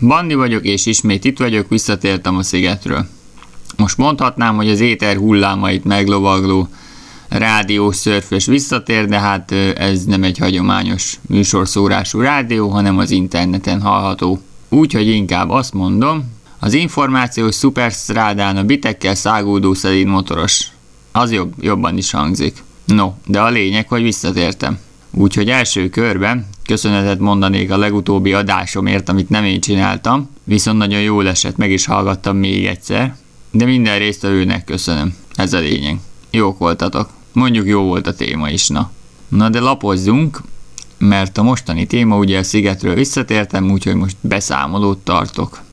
Bandi vagyok, és ismét itt vagyok, visszatértem a szigetről. Most mondhatnám, hogy az éter hullámait meglovagló rádiós szörfös visszatér, de hát ez nem egy hagyományos műsorszórású rádió, hanem az interneten hallható. Úgyhogy inkább azt mondom, az információs szuperstrádán a bitekkel szágódó szelíd motoros. Az jobb, jobban is hangzik. No, de a lényeg, hogy visszatértem. Úgyhogy első körben köszönetet mondanék a legutóbbi adásomért, amit nem én csináltam, viszont nagyon jól esett, meg is hallgattam még egyszer, de minden résztvevőnek köszönöm. Ez a lényeg. Jók voltatok. Mondjuk jó volt a téma is, na. Na de lapozzunk, mert a mostani téma ugye a szigetről visszatértem, úgyhogy most beszámolót tartok.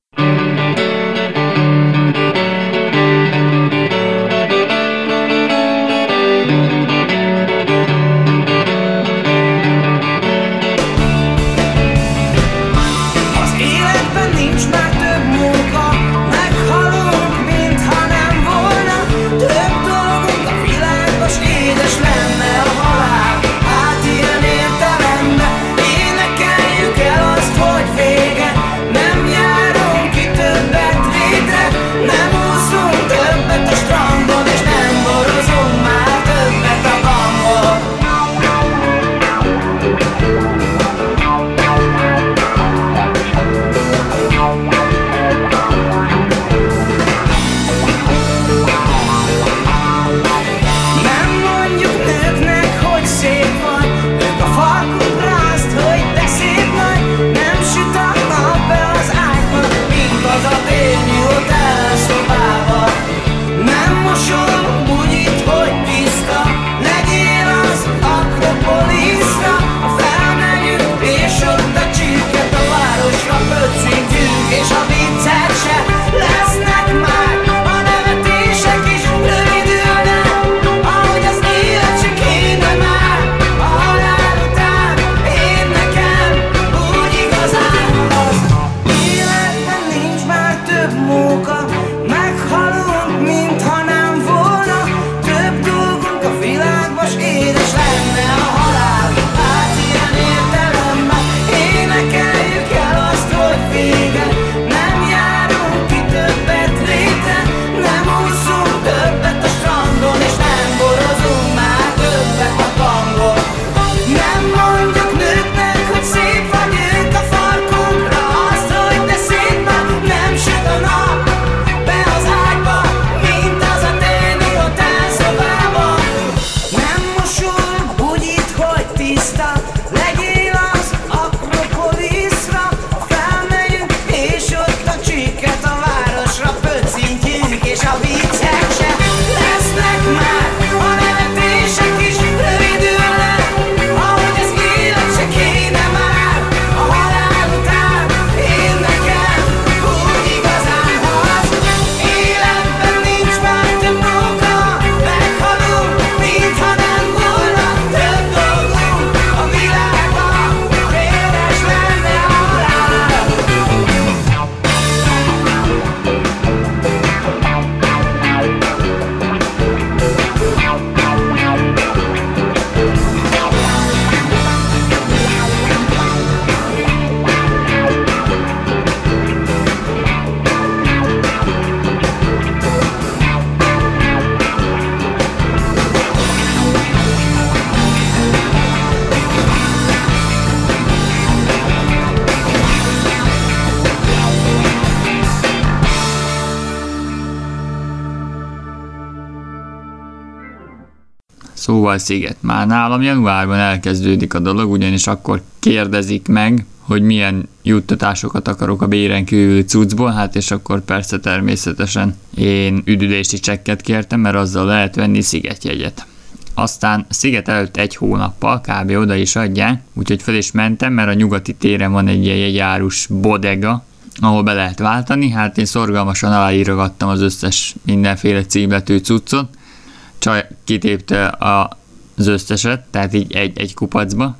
Sziget. Már nálam januárban elkezdődik a dolog, ugyanis akkor kérdezik meg, hogy milyen juttatásokat akarok a béren kívül cuccból, hát és akkor persze természetesen én üdülési csekket kértem, mert azzal lehet venni szigetjegyet. Aztán sziget előtt egy hónappal kb. oda is adják, úgyhogy fel is mentem, mert a nyugati téren van egy ilyen jegyárus bodega, ahol be lehet váltani, hát én szorgalmasan aláírogattam az összes mindenféle címletű cuccot, csaj kitépte az összeset, tehát így egy, egy kupacba,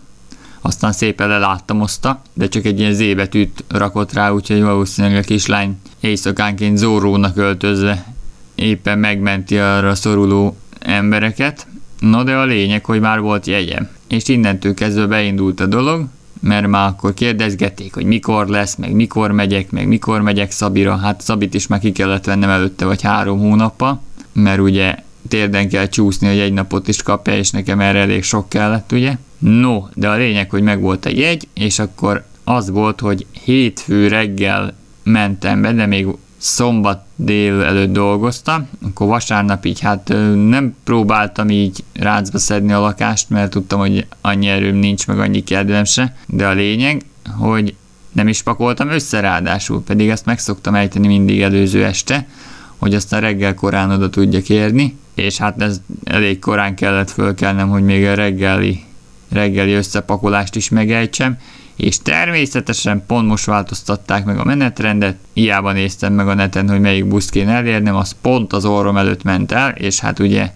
aztán szépen leláttamozta, de csak egy ilyen zébetűt rakott rá, úgyhogy valószínűleg a kislány éjszakánként Zórónak öltözve éppen megmenti arra szoruló embereket. No de a lényeg, hogy már volt jegyem. És innentől kezdve beindult a dolog, mert már akkor kérdezgették, hogy mikor lesz, meg mikor megyek, meg mikor megyek Szabira. Hát Szabit is már ki kellett vennem előtte, vagy három hónappa, mert ugye térden kell csúszni, hogy egy napot is kapja, és nekem erre elég sok kellett, ugye? No, de a lényeg, hogy megvolt a jegy, és akkor az volt, hogy hétfő reggel mentem be, de még szombat dél előtt dolgoztam, akkor vasárnap így hát nem próbáltam így rácba szedni a lakást, mert tudtam, hogy annyi erőm nincs, meg annyi kedvem se, de a lényeg, hogy nem is pakoltam össze ráadásul, pedig ezt meg szoktam ejteni mindig előző este, hogy aztán reggel korán oda tudjak érni, és hát ez elég korán kellett fölkelnem, hogy még a reggeli, reggeli összepakolást is megejtsem, és természetesen pont most változtatták meg a menetrendet, hiába néztem meg a neten, hogy melyik buszt kéne elérnem, az pont az orrom előtt ment el, és hát ugye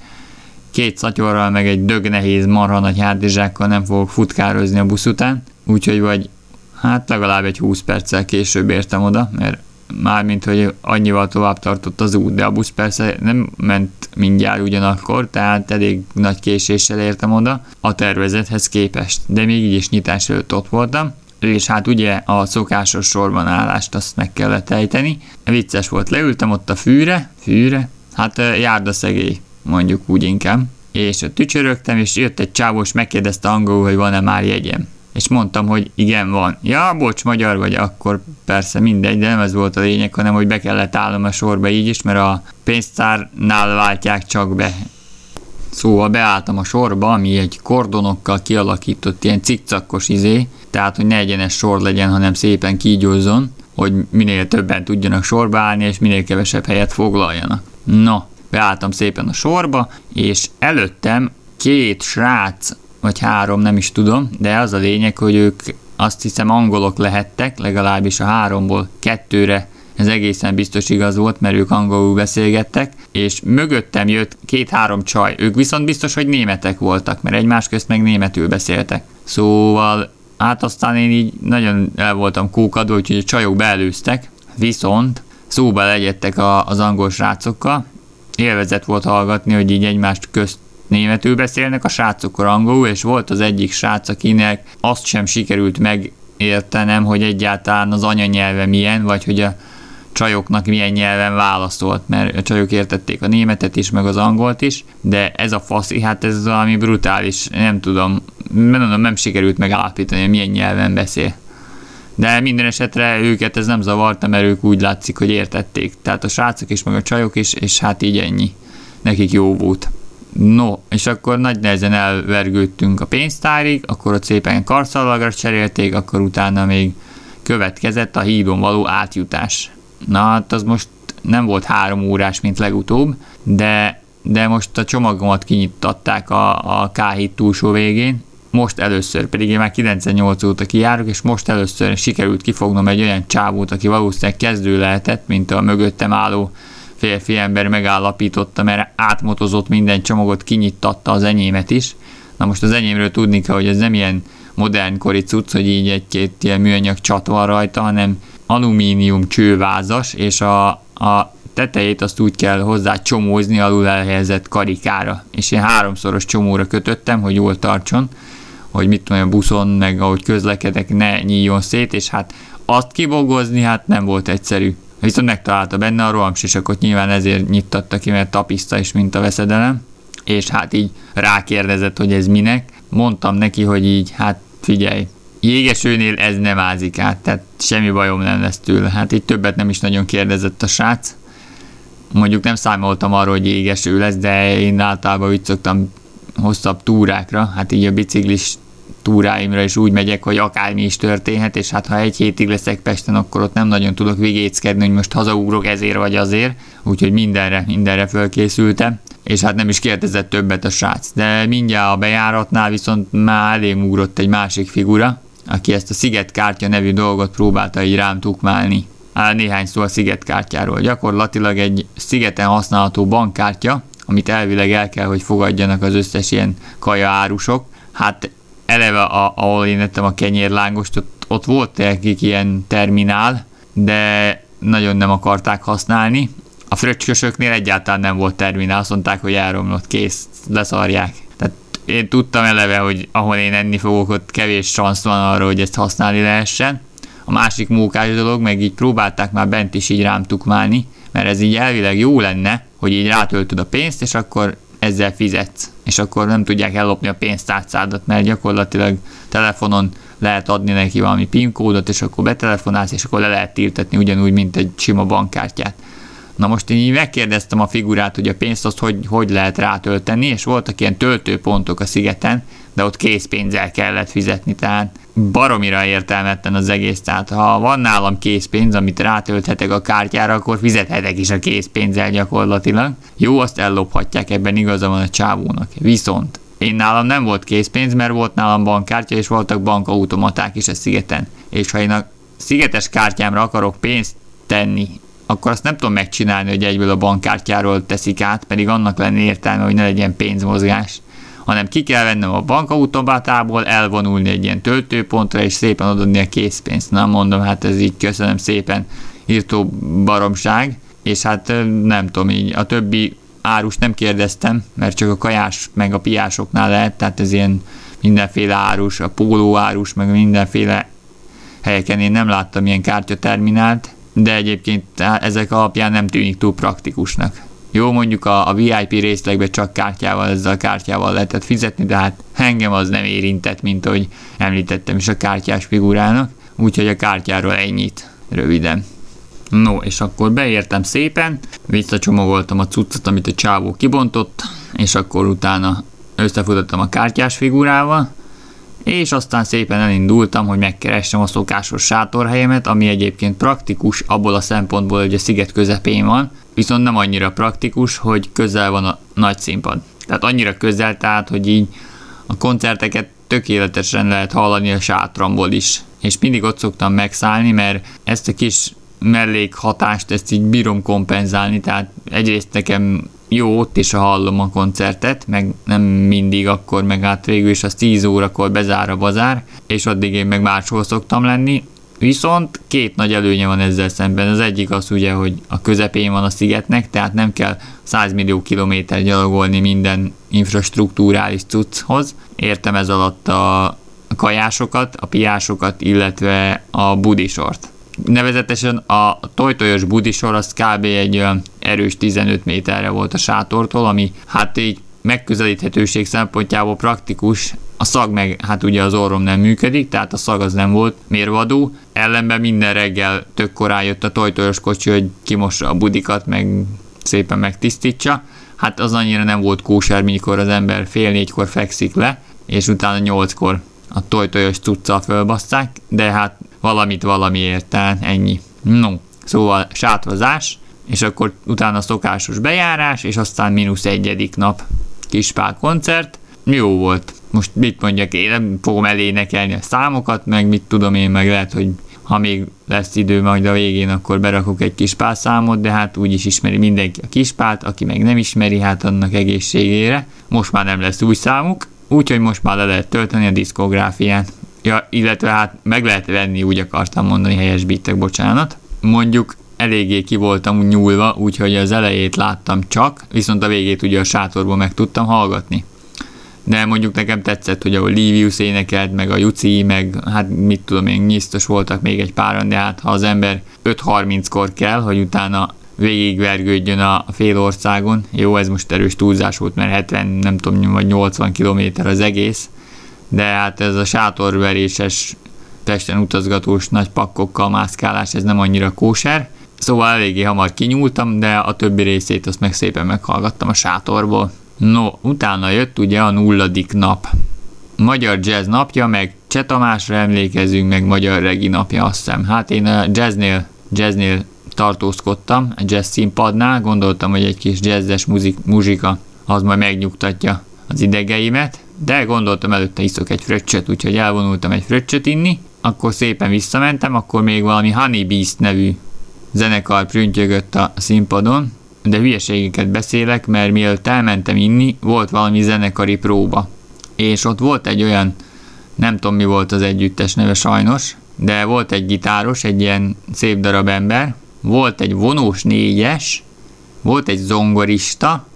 két szatyorral, meg egy dög nehéz marha nagy hátizsákkal nem fogok futkározni a busz után, úgyhogy vagy hát legalább egy 20 perccel később értem oda, mert mármint, hogy annyival tovább tartott az út, de a busz persze nem ment mindjárt ugyanakkor, tehát elég nagy késéssel értem oda a tervezethez képest, de még így is nyitás előtt ott voltam, és hát ugye a szokásos sorban állást azt meg kellett ejteni. Vicces volt, leültem ott a fűre, fűre, hát szegély, mondjuk úgy inkább, és tücsörögtem, és jött egy csávós, megkérdezte angolul, hogy van-e már jegyem és mondtam, hogy igen, van. Ja, bocs, magyar vagy, akkor persze mindegy, de nem ez volt a lényeg, hanem hogy be kellett állnom a sorba így is, mert a pénztárnál váltják csak be. Szóval beálltam a sorba, ami egy kordonokkal kialakított ilyen cikcakos izé, tehát hogy ne egyenes sor legyen, hanem szépen kígyózzon, hogy minél többen tudjanak sorba állni, és minél kevesebb helyet foglaljanak. No, beálltam szépen a sorba, és előttem két srác vagy három, nem is tudom, de az a lényeg, hogy ők azt hiszem angolok lehettek, legalábbis a háromból kettőre ez egészen biztos igaz volt, mert ők angolul beszélgettek, és mögöttem jött két-három csaj, ők viszont biztos, hogy németek voltak, mert egymás közt meg németül beszéltek. Szóval hát aztán én így nagyon el voltam kókadva, úgyhogy a csajok beelőztek, viszont szóba legyettek a, az angol srácokkal, élvezet volt hallgatni, hogy így egymást közt németül beszélnek, a srácok angolul, és volt az egyik srác, akinek azt sem sikerült megértenem, hogy egyáltalán az anyanyelve milyen, vagy hogy a csajoknak milyen nyelven válaszolt, mert a csajok értették a németet is, meg az angolt is, de ez a faszi, hát ez valami brutális, nem tudom, mondom, nem sikerült megállapítani, hogy milyen nyelven beszél. De minden esetre őket ez nem zavarta, mert ők úgy látszik, hogy értették. Tehát a srácok is, meg a csajok is, és hát így ennyi. Nekik jó volt. No, és akkor nagy nehezen elvergődtünk a pénztárig, akkor ott szépen karszalagra cserélték, akkor utána még következett a hídon való átjutás. Na hát az most nem volt három órás, mint legutóbb, de, de most a csomagomat kinyittatták a, a K7 túlsó végén, most először, pedig én már 98 óta kijárok, és most először sikerült kifognom egy olyan csávót, aki valószínűleg kezdő lehetett, mint a mögöttem álló férfi ember megállapította, mert átmotozott minden csomagot, kinyittatta az enyémet is. Na most az enyémről tudni kell, hogy ez nem ilyen modern kori cucc, hogy így egy-két ilyen műanyag csat van rajta, hanem alumínium csővázas, és a, a tetejét azt úgy kell hozzá csomózni alul elhelyezett karikára. És én háromszoros csomóra kötöttem, hogy jól tartson, hogy mit tudom, a buszon, meg ahogy közlekedek, ne nyíljon szét, és hát azt kibogozni, hát nem volt egyszerű. Viszont megtalálta benne a rohamsisakot, nyilván ezért nyittatta ki, mert tapiszta is, mint a veszedelem, és hát így rákérdezett, hogy ez minek. Mondtam neki, hogy így, hát figyelj, jégesőnél ez nem ázik át, tehát semmi bajom nem lesz tőle. Hát így többet nem is nagyon kérdezett a srác. Mondjuk nem számoltam arról, hogy jégeső lesz, de én általában úgy szoktam hosszabb túrákra, hát így a biciklis túráimra is úgy megyek, hogy akármi is történhet, és hát ha egy hétig leszek Pesten, akkor ott nem nagyon tudok vigéckedni, hogy most hazaugrok ezért vagy azért, úgyhogy mindenre, mindenre fölkészültem és hát nem is kérdezett többet a srác. De mindjárt a bejáratnál viszont már elém ugrott egy másik figura, aki ezt a szigetkártya nevű dolgot próbálta így rám tukmálni. Hát néhány szó a szigetkártyáról. Gyakorlatilag egy szigeten használható bankkártya, amit elvileg el kell, hogy fogadjanak az összes ilyen kaja árusok. Hát eleve, a, ahol én ettem a kenyérlángost, ott, ott volt nekik ilyen terminál, de nagyon nem akarták használni. A fröccskösöknél egyáltalán nem volt terminál, azt mondták, hogy elromlott, kész, leszarják. Tehát én tudtam eleve, hogy ahol én enni fogok, ott kevés szansz van arra, hogy ezt használni lehessen. A másik mókás dolog, meg így próbálták már bent is így rám tukmálni, mert ez így elvileg jó lenne, hogy így rátöltöd a pénzt, és akkor ezzel fizetsz, és akkor nem tudják ellopni a pénztárcádat, mert gyakorlatilag telefonon lehet adni neki valami PIN kódot, és akkor betelefonálsz, és akkor le lehet tiltetni ugyanúgy, mint egy sima bankkártyát. Na most én így megkérdeztem a figurát, hogy a pénzt azt hogy, hogy lehet rátölteni, és voltak ilyen töltőpontok a szigeten, de ott készpénzzel kellett fizetni, tehát baromira értelmetlen az egész. Tehát ha van nálam készpénz, amit rátölthetek a kártyára, akkor fizethetek is a készpénzzel gyakorlatilag. Jó, azt ellophatják, ebben igaza van a csávónak. Viszont én nálam nem volt készpénz, mert volt nálam bankkártya, és voltak bankautomaták is a szigeten. És ha én a szigetes kártyámra akarok pénzt tenni, akkor azt nem tudom megcsinálni, hogy egyből a bankkártyáról teszik át, pedig annak lenne értelme, hogy ne legyen pénzmozgás hanem ki kell vennem a bankautomatából, elvonulni egy ilyen töltőpontra, és szépen adni a készpénzt. Na mondom, hát ez így köszönöm szépen, írtó baromság, és hát nem tudom, így a többi árus nem kérdeztem, mert csak a kajás meg a piásoknál lehet, tehát ez ilyen mindenféle árus, a póló árus, meg mindenféle helyeken én nem láttam ilyen kártyaterminált, de egyébként ezek alapján nem tűnik túl praktikusnak. Jó, mondjuk a, a VIP részlegbe csak kártyával, ezzel a kártyával lehetett fizetni, de hát engem az nem érintett, mint ahogy említettem is a kártyás figurának, úgyhogy a kártyáról ennyit röviden. No, és akkor beértem szépen, visszacsomagoltam a cuccot, amit a csávó kibontott, és akkor utána összefutottam a kártyás figurával, és aztán szépen elindultam, hogy megkeressem a szokásos sátorhelyemet, ami egyébként praktikus abból a szempontból, hogy a sziget közepén van, viszont nem annyira praktikus, hogy közel van a nagy színpad. Tehát annyira közel, tehát, hogy így a koncerteket tökéletesen lehet hallani a sátramból is. És mindig ott szoktam megszállni, mert ezt a kis mellékhatást, ezt így bírom kompenzálni, tehát egyrészt nekem jó ott is, ha hallom a koncertet, meg nem mindig akkor, meg hát végül is az 10 órakor bezár a bazár, és addig én meg máshol szoktam lenni, Viszont két nagy előnye van ezzel szemben. Az egyik az ugye, hogy a közepén van a szigetnek, tehát nem kell 100 millió kilométer gyalogolni minden infrastruktúrális cucchoz. Értem ez alatt a kajásokat, a piásokat, illetve a budisort. Nevezetesen a tojtojos budisor az kb. egy olyan erős 15 méterre volt a sátortól, ami hát így megközelíthetőség szempontjából praktikus, a szag meg, hát ugye az orrom nem működik, tehát a szag az nem volt mérvadó, ellenben minden reggel tök korán jött a tojtojos kocsi, hogy kimossa a budikat, meg szépen megtisztítsa. Hát az annyira nem volt kóser, mikor az ember fél négykor fekszik le, és utána nyolckor a tojtojos cuccal fölbasszák, de hát valamit valamiért, tehát ennyi. No, szóval sátvazás, és akkor utána szokásos bejárás, és aztán mínusz egyedik nap kispál koncert. Jó volt. Most mit mondjak, én nem fogom elénekelni a számokat, meg mit tudom én, meg lehet, hogy ha még lesz idő majd a végén, akkor berakok egy kis számot, de hát úgyis ismeri mindenki a kispált, aki meg nem ismeri, hát annak egészségére. Most már nem lesz új számuk, úgyhogy most már le lehet tölteni a diszkográfiát. Ja, illetve hát meg lehet venni, úgy akartam mondani, helyes bittek, bocsánat. Mondjuk eléggé ki voltam nyúlva, úgyhogy az elejét láttam csak, viszont a végét ugye a sátorból meg tudtam hallgatni. De mondjuk nekem tetszett, hogy ahol Livius énekelt, meg a Juci, meg hát mit tudom én, nyisztos voltak még egy páran, de hát ha az ember 5.30-kor kell, hogy utána végigvergődjön a fél országon. Jó, ez most erős túlzás volt, mert 70, nem tudom, vagy 80 kilométer az egész, de hát ez a sátorveréses testen utazgatós nagy pakkokkal mászkálás, ez nem annyira kóser. Szóval eléggé hamar kinyúltam, de a többi részét azt meg szépen meghallgattam a sátorból. No, utána jött ugye a nulladik nap. Magyar jazz napja, meg Cseh Tamásra emlékezünk, meg Magyar Regi napja, azt hiszem. Hát én a jazznél, jazznél tartózkodtam, a jazz színpadnál, gondoltam, hogy egy kis jazzes muzik, muzsika az majd megnyugtatja az idegeimet, de gondoltam előtte iszok egy fröccsöt, úgyhogy elvonultam egy fröccsöt inni, akkor szépen visszamentem, akkor még valami Honey Beast nevű zenekar prüntjögött a színpadon, de hülyeségeket beszélek, mert mielőtt elmentem inni, volt valami zenekari próba. És ott volt egy olyan, nem tudom mi volt az együttes neve sajnos, de volt egy gitáros, egy ilyen szép darab ember, volt egy vonós négyes, volt egy zongorista,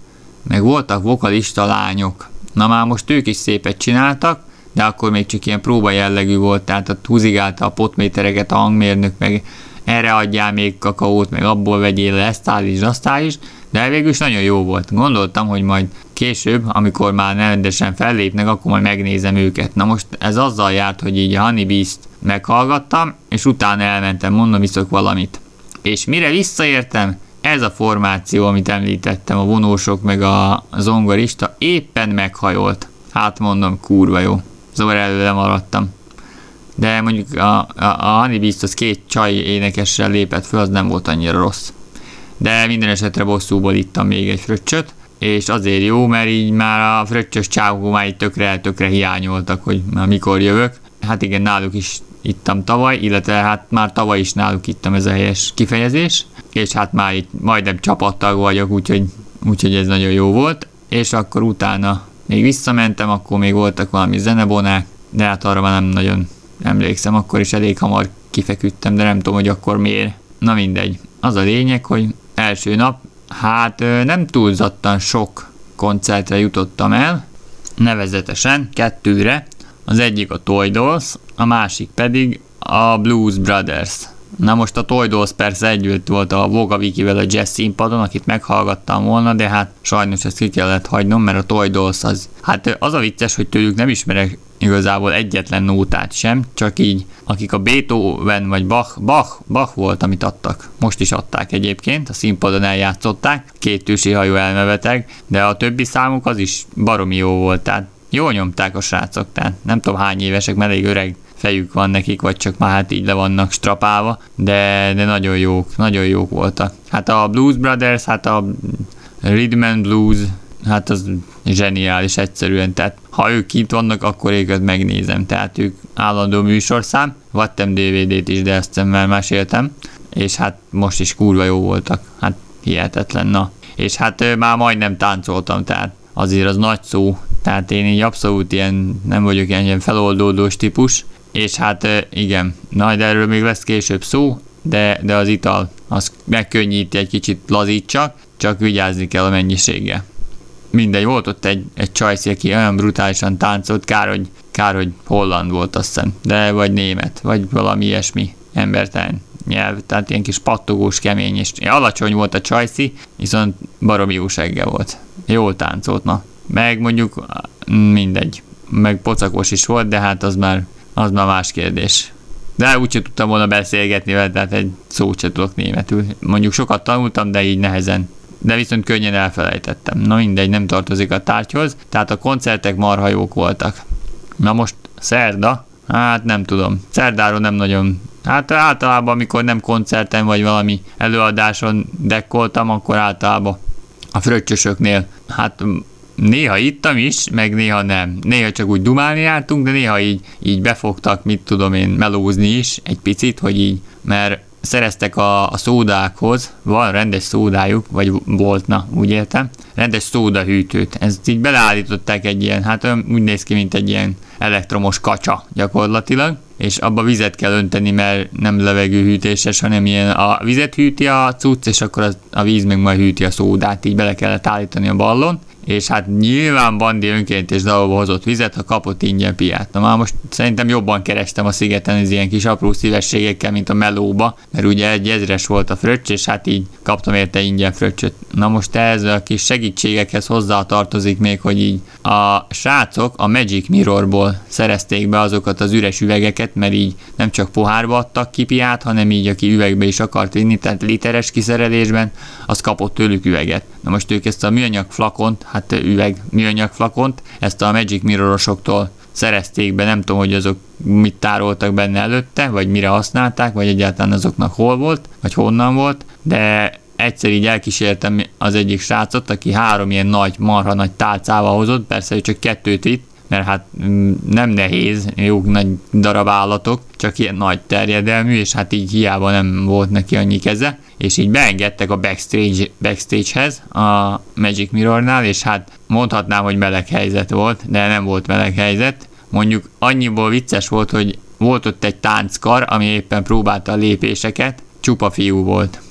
meg voltak vokalista lányok. Na már most ők is szépet csináltak, de akkor még csak ilyen próba jellegű volt, tehát ott húzigálta a potmétereket a hangmérnök, meg erre adjál még kakaót, meg abból vegyél le, ezt állítsd, azt állítsd, de végül is nagyon jó volt. Gondoltam, hogy majd később, amikor már rendesen fellépnek, akkor majd megnézem őket. Na most ez azzal járt, hogy így a Honeybeast meghallgattam, és utána elmentem, mondom, viszok valamit. És mire visszaértem, ez a formáció, amit említettem, a vonósok meg a zongorista éppen meghajolt. Hát mondom, kurva jó. Szóval előre maradtam. De mondjuk a, a, a Honeybeast az két csaj énekessel lépett föl, az nem volt annyira rossz. De minden esetre bosszúból ittam még egy fröccsöt, és azért jó, mert így már a fröccsös csávok már így tökre, tökre hiányoltak, hogy már mikor jövök. Hát igen, náluk is ittam tavaly, illetve hát már tavaly is náluk ittam ez a helyes kifejezés, és hát már itt majdnem csapattag vagyok, úgyhogy, úgyhogy ez nagyon jó volt, és akkor utána még visszamentem, akkor még voltak valami zenebonák, de hát arra már nem nagyon emlékszem, akkor is elég hamar kifeküdtem, de nem tudom, hogy akkor miért. Na mindegy. Az a lényeg, hogy első nap, hát nem túlzottan sok koncertre jutottam el, nevezetesen kettőre, az egyik a Toy Dolls, a másik pedig a Blues Brothers. Na most a Toy Dolls persze együtt volt a Voga Vikivel a jazz színpadon, akit meghallgattam volna, de hát sajnos ezt ki kellett hagynom, mert a Toy Dolls az, hát az a vicces, hogy tőlük nem ismerek igazából egyetlen nótát sem, csak így, akik a Beethoven vagy Bach, Bach, Bach volt, amit adtak. Most is adták egyébként, a színpadon eljátszották, két tűsi hajó elmebeteg, de a többi számuk az is baromi jó volt, tehát jól nyomták a srácok, tehát nem tudom hány évesek, mert elég öreg fejük van nekik, vagy csak már hát így le vannak strapálva, de, de nagyon jók, nagyon jók voltak. Hát a Blues Brothers, hát a and Blues, hát az zseniális egyszerűen, tehát ha ők itt vannak, akkor őket megnézem, tehát ők állandó műsorszám, vettem DVD-t is, de ezt már meséltem, és hát most is kurva jó voltak, hát hihetetlen, na. És hát már majdnem táncoltam, tehát azért az nagy szó, tehát én így abszolút ilyen, nem vagyok ilyen, ilyen feloldódós típus, és hát igen, na erről még lesz később szó, de, de az ital az megkönnyíti egy kicsit lazítsak, csak vigyázni kell a mennyiséggel. Mindegy, volt ott egy, egy csajsz, aki olyan brutálisan táncolt, kár, hogy, kár, hogy holland volt azt hiszem, de vagy német, vagy valami ilyesmi embertelen nyelv, tehát ilyen kis pattogós, kemény, és alacsony volt a csajszi, viszont baromi jó volt. Jól táncolt, na. Meg mondjuk mindegy, meg pocakos is volt, de hát az már az már más kérdés. De úgyse tudtam volna beszélgetni vele, tehát egy szót se tudok németül. Mondjuk sokat tanultam, de így nehezen. De viszont könnyen elfelejtettem. Na mindegy, nem tartozik a tárgyhoz, tehát a koncertek marha jók voltak. Na most szerda, hát nem tudom. Szerdáról nem nagyon Hát általában, amikor nem koncerten vagy valami előadáson dekkoltam, akkor általában a fröccsösöknél, hát néha ittam is, meg néha nem. Néha csak úgy dumálni jártunk, de néha így, így befogtak, mit tudom én, melózni is egy picit, hogy így, mert szereztek a, a szódákhoz, van rendes szódájuk, vagy volt, na, úgy értem, rendes szódahűtőt. Ezt így beleállították egy ilyen, hát úgy néz ki, mint egy ilyen elektromos kacsa gyakorlatilag, és abba vizet kell önteni, mert nem levegőhűtéses, hanem ilyen a vizet hűti a cucc, és akkor az, a víz meg majd hűti a szódát, így bele kellett állítani a ballon, és hát nyilván Bandi önként és dalba hozott vizet, ha kapott ingyen piát. Na már most szerintem jobban kerestem a szigeten az ilyen kis apró szívességekkel, mint a melóba, mert ugye egy ezres volt a fröccs, és hát így kaptam érte ingyen fröccsöt. Na most ez a kis segítségekhez hozzá tartozik még, hogy így a srácok a Magic Mirrorból szerezték be azokat az üres üvegeket, mert így nem csak pohárba adtak ki piát, hanem így aki üvegbe is akart vinni, tehát literes kiszerelésben, az kapott tőlük üveget. Na most ők ezt a műanyag flakont, hát üveg műanyag flakont, ezt a Magic Mirrorosoktól szerezték be, nem tudom, hogy azok mit tároltak benne előtte, vagy mire használták, vagy egyáltalán azoknak hol volt, vagy honnan volt, de egyszer így elkísértem az egyik srácot, aki három ilyen nagy, marha nagy tálcával hozott, persze ő csak kettőt itt, mert hát mm, nem nehéz, jó nagy darab állatok, csak ilyen nagy terjedelmű, és hát így hiába nem volt neki annyi keze, és így beengedtek a backstage, backstage-hez a Magic Mirrornál, és hát mondhatnám, hogy meleg helyzet volt, de nem volt meleg helyzet. Mondjuk annyiból vicces volt, hogy volt ott egy tánckar, ami éppen próbálta a lépéseket, csupa fiú volt.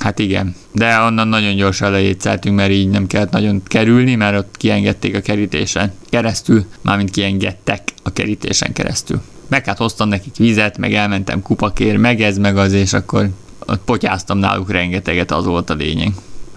Hát igen, de onnan nagyon gyorsan leétszeltünk, mert így nem kellett nagyon kerülni, mert ott kiengedték a kerítésen keresztül, mármint kiengedtek a kerítésen keresztül. Meg hát hoztam nekik vizet, meg elmentem kupakér, meg ez, meg az, és akkor ott potyáztam náluk rengeteget, az volt a lényeg.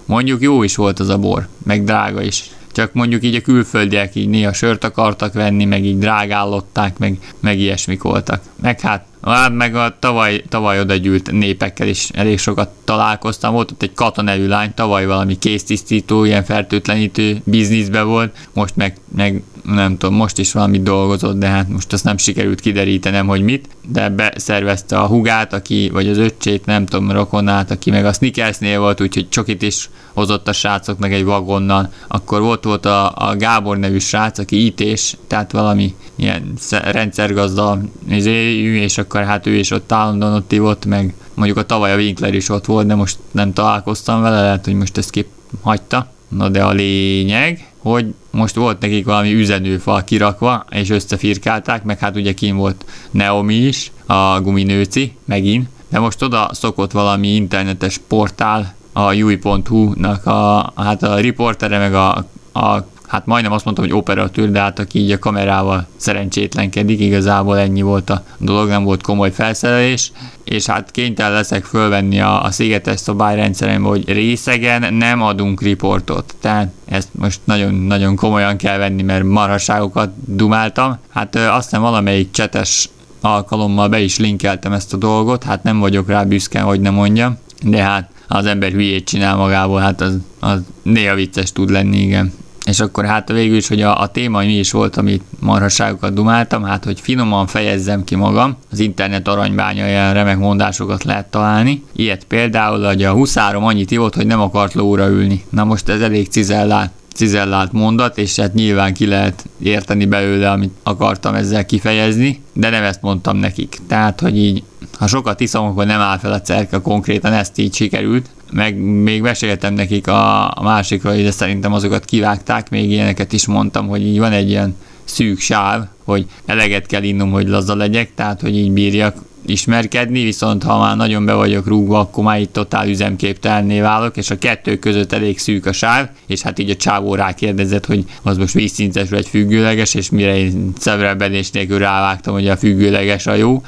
Mondjuk jó is volt az a bor, meg drága is. Csak mondjuk így a külföldiek így néha sört akartak venni, meg így drágállották, meg, meg ilyesmik voltak. Meg hát Hát meg a tavaly, tavaly oda gyűlt népekkel is elég sokat találkoztam. Volt ott egy Kata nevű lány, tavaly valami kéztisztító, ilyen fertőtlenítő bizniszbe volt, most meg, meg nem tudom, most is valamit dolgozott, de hát most azt nem sikerült kiderítenem, hogy mit, de beszervezte a hugát, aki, vagy az öccsét, nem tudom, rokonát, aki meg a Snickersnél volt, úgyhogy csokit is hozott a srácoknak egy vagonnal. Akkor volt, volt a, a Gábor nevű srác, aki ítés, tehát valami ilyen rendszergazda és akkor hát ő is ott állandóan ott ivott, meg mondjuk a tavaly a Winkler is ott volt, de most nem találkoztam vele, lehet, hogy most ezt kép hagyta. Na de a lényeg, hogy most volt nekik valami üzenőfal kirakva, és összefirkálták, meg hát ugye kim volt Neomi is, a guminőci, megint, de most oda szokott valami internetes portál, a jui.hu-nak a, hát a riportere, meg a, a hát majdnem azt mondtam, hogy operatőr, de hát aki így a kamerával szerencsétlenkedik, igazából ennyi volt a dolog, nem volt komoly felszerelés, és hát kénytelen leszek fölvenni a, a szigetes szabályrendszerem, hogy részegen nem adunk riportot. Tehát ezt most nagyon-nagyon komolyan kell venni, mert marhasságokat dumáltam. Hát azt hiszem valamelyik csetes alkalommal be is linkeltem ezt a dolgot, hát nem vagyok rá büszke, hogy nem mondjam, de hát az ember hülyét csinál magából, hát az, az néha vicces tud lenni, igen. És akkor hát végül is, hogy a, a téma mi is volt, amit marhasságokat dumáltam, hát hogy finoman fejezzem ki magam, az internet aranybánya ilyen remek mondásokat lehet találni. Ilyet például, hogy a huszárom annyit ivott, hogy nem akart lóra ülni. Na most ez elég cizellált cizellált mondat, és hát nyilván ki lehet érteni belőle, amit akartam ezzel kifejezni, de nem ezt mondtam nekik. Tehát, hogy így, ha sokat iszom, akkor nem áll fel a cerka, konkrétan ezt így sikerült, meg még meséltem nekik a, a másikról, de szerintem azokat kivágták, még ilyeneket is mondtam, hogy így van egy ilyen szűk sáv, hogy eleget kell innom, hogy laza legyek, tehát hogy így bírjak ismerkedni, viszont ha már nagyon be vagyok rúgva, akkor már itt totál üzemképtelenné válok, és a kettő között elég szűk a sáv, és hát így a csávó rákérdezett, hogy az most vízszintes vagy függőleges, és mire én szevrebbenés nélkül rávágtam, hogy a függőleges a jó,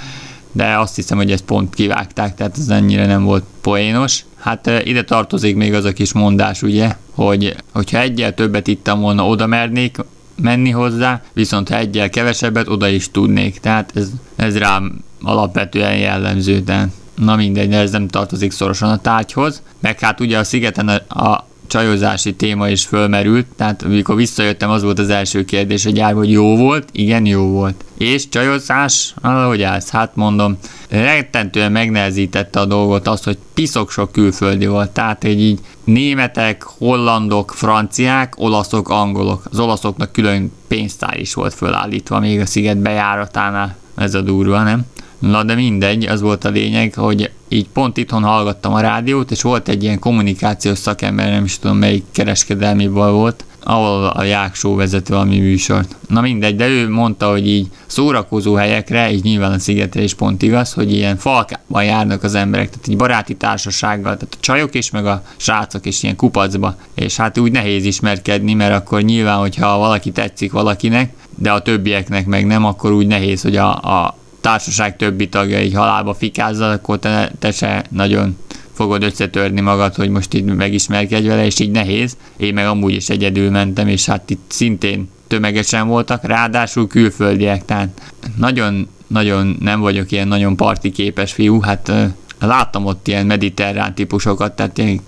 de azt hiszem, hogy ezt pont kivágták, tehát ez ennyire nem volt poénos. Hát ide tartozik még az a kis mondás, ugye, hogy hogyha egyel többet ittam volna, oda mernék menni hozzá, viszont ha egyel kevesebbet, oda is tudnék. Tehát ez, ez rám alapvetően jellemző, de na mindegy, ez nem tartozik szorosan a tárgyhoz. Meg hát ugye a szigeten a, a csajozási téma is fölmerült, tehát amikor visszajöttem, az volt az első kérdés a gyárban, hogy jó volt? Igen, jó volt. És csajozás? Ahogy állsz? Hát mondom, rettentően megnehezítette a dolgot az, hogy piszok sok külföldi volt, tehát hogy így németek, hollandok, franciák, olaszok, angolok. Az olaszoknak külön pénztár is volt fölállítva még a sziget bejáratánál. Ez a durva, nem? Na de mindegy, az volt a lényeg, hogy így pont itthon hallgattam a rádiót, és volt egy ilyen kommunikációs szakember, nem is tudom melyik kereskedelmi volt, ahol a Jáksó vezet valami műsort. Na mindegy, de ő mondta, hogy így szórakozó helyekre, így nyilván a szigetre is pont igaz, hogy ilyen falkában járnak az emberek, tehát egy baráti társasággal, tehát a csajok is, meg a srácok is ilyen kupacba, és hát úgy nehéz ismerkedni, mert akkor nyilván, hogyha valaki tetszik valakinek, de a többieknek meg nem, akkor úgy nehéz, hogy a, a társaság többi tagja így halálba fikázzal, akkor te, te se nagyon fogod összetörni magad, hogy most itt megismerkedj vele, és így nehéz. Én meg amúgy is egyedül mentem, és hát itt szintén tömegesen voltak, ráadásul külföldiek, tehát nagyon, nagyon nem vagyok ilyen nagyon parti képes fiú, hát láttam ott ilyen mediterrán típusokat, tehát ilyen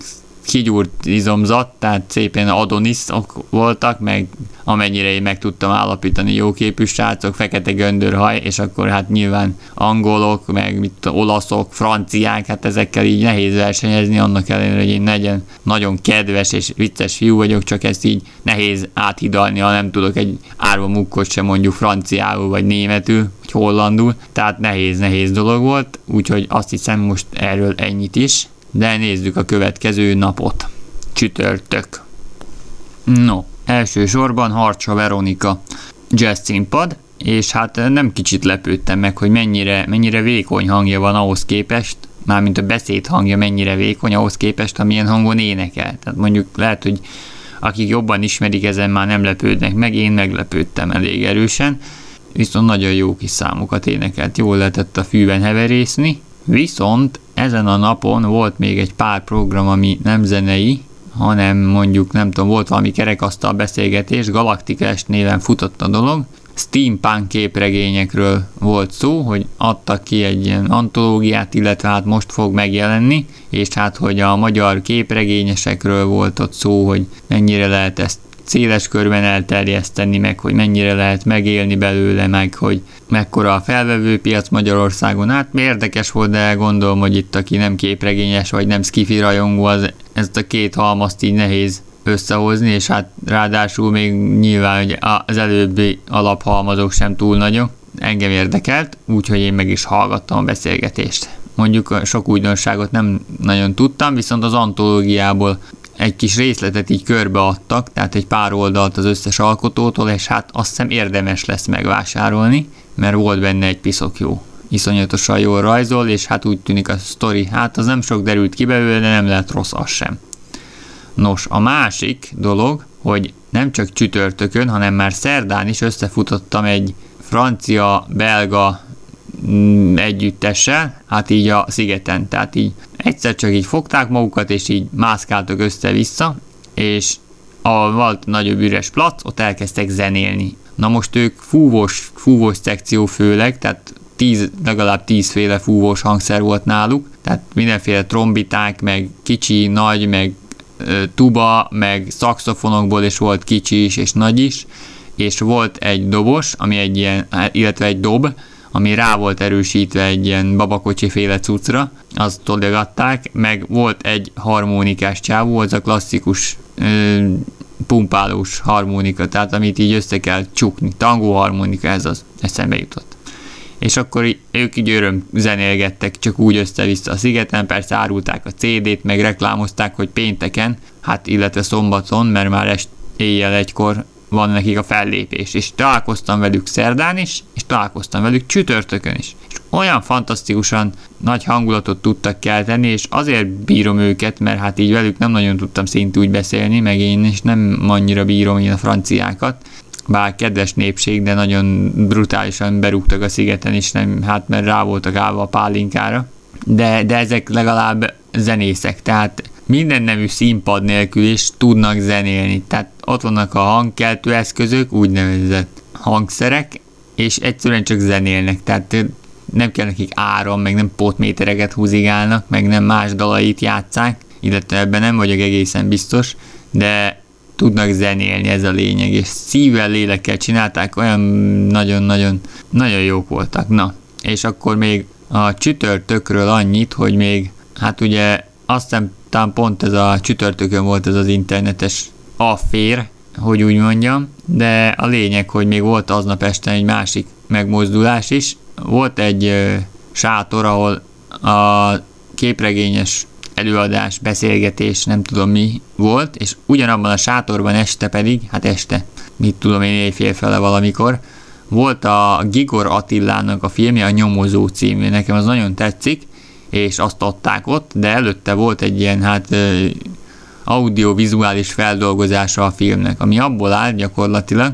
kigyúrt izomzat, tehát szépen adoniszok voltak, meg amennyire én meg tudtam állapítani jóképű srácok, fekete göndörhaj, és akkor hát nyilván angolok, meg mit, olaszok, franciák, hát ezekkel így nehéz versenyezni, annak ellenére, hogy én negyen nagyon kedves és vicces fiú vagyok, csak ezt így nehéz áthidalni, ha nem tudok egy árva mukkot sem mondjuk franciául, vagy németül, vagy hollandul, tehát nehéz, nehéz dolog volt, úgyhogy azt hiszem most erről ennyit is. De nézzük a következő napot. Csütörtök. No, elsősorban Harcsa Veronika jazz színpad, és hát nem kicsit lepődtem meg, hogy mennyire, mennyire vékony hangja van ahhoz képest, mármint a beszéd hangja mennyire vékony ahhoz képest, amilyen hangon énekel. Tehát mondjuk lehet, hogy akik jobban ismerik, ezen már nem lepődnek meg, én meglepődtem elég erősen, viszont nagyon jó kis számokat énekelt, jól lehetett a fűben heverészni, viszont ezen a napon volt még egy pár program, ami nem zenei, hanem mondjuk nem tudom, volt valami kerekasztal beszélgetés, Galacticast néven futott a dolog, steampunk képregényekről volt szó, hogy adtak ki egy ilyen antológiát, illetve hát most fog megjelenni, és hát hogy a magyar képregényesekről volt ott szó, hogy mennyire lehet ezt széles körben elterjeszteni, meg hogy mennyire lehet megélni belőle, meg hogy mekkora a felvevő piac Magyarországon. Hát érdekes volt, de gondolom, hogy itt aki nem képregényes, vagy nem skifi rajongó, az ezt a két halmazt így nehéz összehozni, és hát ráadásul még nyilván hogy az előbbi alaphalmazok sem túl nagyok. Engem érdekelt, úgyhogy én meg is hallgattam a beszélgetést. Mondjuk sok újdonságot nem nagyon tudtam, viszont az antológiából egy kis részletet így körbeadtak, tehát egy pár oldalt az összes alkotótól, és hát azt hiszem érdemes lesz megvásárolni, mert volt benne egy piszok jó. Iszonyatosan jól rajzol, és hát úgy tűnik a sztori, hát az nem sok derült ki belőle, de nem lehet rossz az sem. Nos, a másik dolog, hogy nem csak csütörtökön, hanem már szerdán is összefutottam egy francia-belga mm, együttessel, hát így a szigeten, tehát így egyszer csak így fogták magukat, és így mászkáltak össze-vissza, és a volt nagyobb üres plac, ott elkezdtek zenélni. Na most ők fúvós, fúvós szekció főleg, tehát tíz, legalább tízféle fúvós hangszer volt náluk, tehát mindenféle trombiták, meg kicsi, nagy, meg tuba, meg szakszofonokból is volt kicsi is és nagy is, és volt egy dobos, ami egy ilyen, illetve egy dob, ami rá volt erősítve egy ilyen babakocsi féle cuccra, azt todogatták, meg volt egy harmonikás csávó, az a klasszikus ö, pumpálós harmonika, tehát amit így össze kell csukni, tangó harmonika, ez az eszembe jutott. És akkor ők így öröm zenélgettek csak úgy össze-vissza a szigeten, persze árulták a CD-t, meg reklámozták, hogy pénteken, hát illetve szombaton, mert már est éjjel egykor van nekik a fellépés, és találkoztam velük szerdán is, és találkoztam velük csütörtökön is. És olyan fantasztikusan nagy hangulatot tudtak kelteni, és azért bírom őket, mert hát így velük nem nagyon tudtam szintű úgy beszélni, meg én is nem annyira bírom én a franciákat, bár kedves népség, de nagyon brutálisan berúgtak a szigeten is, nem, hát mert rá voltak állva a pálinkára. De, de ezek legalább zenészek, tehát minden nemű színpad nélkül is tudnak zenélni. Tehát ott vannak a hangkeltő eszközök, úgynevezett hangszerek, és egyszerűen csak zenélnek. Tehát nem kell nekik áram, meg nem potmétereket húzigálnak, meg nem más dalait játszák, illetve ebben nem vagyok egészen biztos, de tudnak zenélni, ez a lényeg, és szívvel, lélekkel csinálták, olyan nagyon-nagyon nagyon jók voltak. Na, és akkor még a csütörtökről annyit, hogy még, hát ugye azt hiszem, talán pont ez a csütörtökön volt ez az internetes affér, hogy úgy mondjam, de a lényeg, hogy még volt aznap este egy másik megmozdulás is. Volt egy sátor, ahol a képregényes előadás, beszélgetés, nem tudom mi volt, és ugyanabban a sátorban este pedig, hát este, mit tudom én éjfél fele valamikor, volt a Gigor Attilának a filmje, a Nyomozó című, nekem az nagyon tetszik, és azt adták ott, de előtte volt egy ilyen hát audiovizuális feldolgozása a filmnek, ami abból áll gyakorlatilag,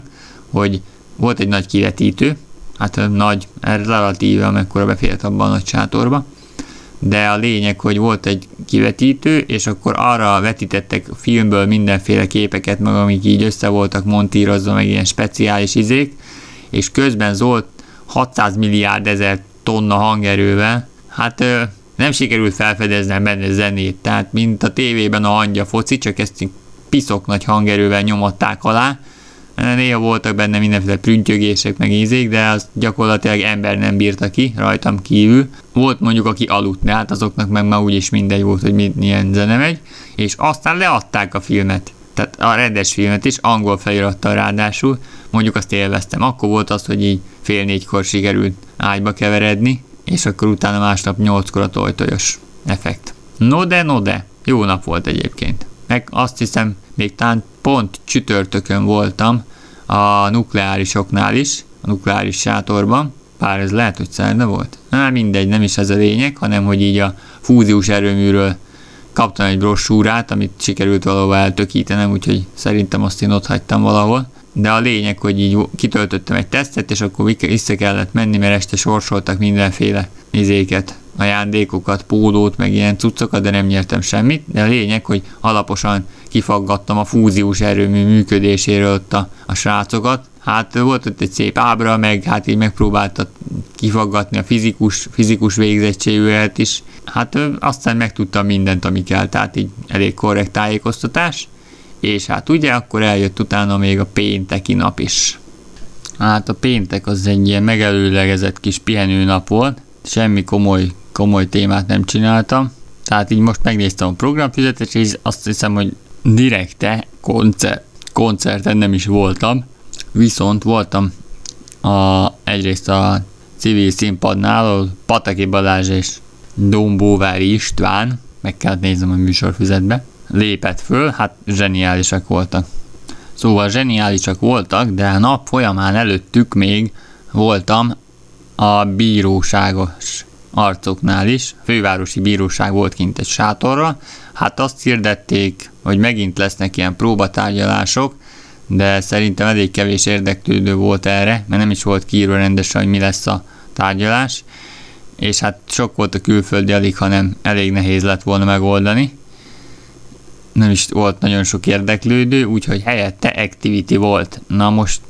hogy volt egy nagy kivetítő, hát nagy, relatíve amekkora befért abban a nagy sátorba, de a lényeg, hogy volt egy kivetítő, és akkor arra vetítettek filmből mindenféle képeket, meg amik így össze voltak montírozva, meg ilyen speciális izék, és közben Zolt 600 milliárd ezer tonna hangerővel, hát nem sikerült felfedezni benne zenét, tehát mint a tévében a hangya foci, csak ezt piszok nagy hangerővel nyomatták alá, Néha voltak benne mindenféle prüntjögések, meg ízék, de az gyakorlatilag ember nem bírta ki, rajtam kívül. Volt mondjuk, aki aludt, de hát azoknak meg már úgyis mindegy volt, hogy milyen zene megy, és aztán leadták a filmet. Tehát a rendes filmet is, angol felirattal ráadásul, mondjuk azt élveztem. Akkor volt az, hogy így fél négykor sikerült ágyba keveredni, és akkor utána másnap nyolckor a tojtojos effekt. No de, no de, jó nap volt egyébként. Meg azt hiszem, még talán pont csütörtökön voltam a nukleárisoknál is, a nukleáris sátorban, pár ez lehet, hogy szerda volt. Na mindegy, nem is ez a lényeg, hanem hogy így a fúziós erőműről kaptam egy brossúrát, amit sikerült valahol eltökítenem, úgyhogy szerintem azt én ott hagytam valahol. De a lényeg, hogy így kitöltöttem egy tesztet, és akkor vissza kellett menni, mert este sorsoltak mindenféle izéket, ajándékokat, pólót, meg ilyen cuccokat, de nem nyertem semmit. De a lényeg, hogy alaposan kifaggattam a fúziós erőmű működéséről ott a, a srácokat. Hát volt ott egy szép ábra, meg hát így megpróbálta kifaggatni a fizikus, fizikus végzettségűet is. Hát aztán megtudtam mindent, ami kell, tehát így elég korrekt tájékoztatás. És hát ugye akkor eljött utána még a pénteki nap is. Hát a péntek az egy ilyen megelőlegezett kis pihenőnap volt, semmi komoly, komoly témát nem csináltam. Tehát így most megnéztem a programfizetést, és azt hiszem, hogy direkte koncert, koncerten nem is voltam, viszont voltam a, egyrészt a civil színpadnál, ahol Pataki Balázs és Dombóvári István, meg kellett néznem a műsorfüzetbe, lépett föl, hát zseniálisak voltak. Szóval zseniálisak voltak, de a nap folyamán előttük még voltam a bíróságos arcoknál is. Fővárosi bíróság volt kint egy sátorra. Hát azt hirdették, hogy megint lesznek ilyen próbatárgyalások, de szerintem elég kevés érdeklődő volt erre, mert nem is volt kiírva rendesen, hogy mi lesz a tárgyalás, és hát sok volt a külföldi, alig, hanem elég nehéz lett volna megoldani. Nem is volt nagyon sok érdeklődő, úgyhogy helyette activity volt. Na most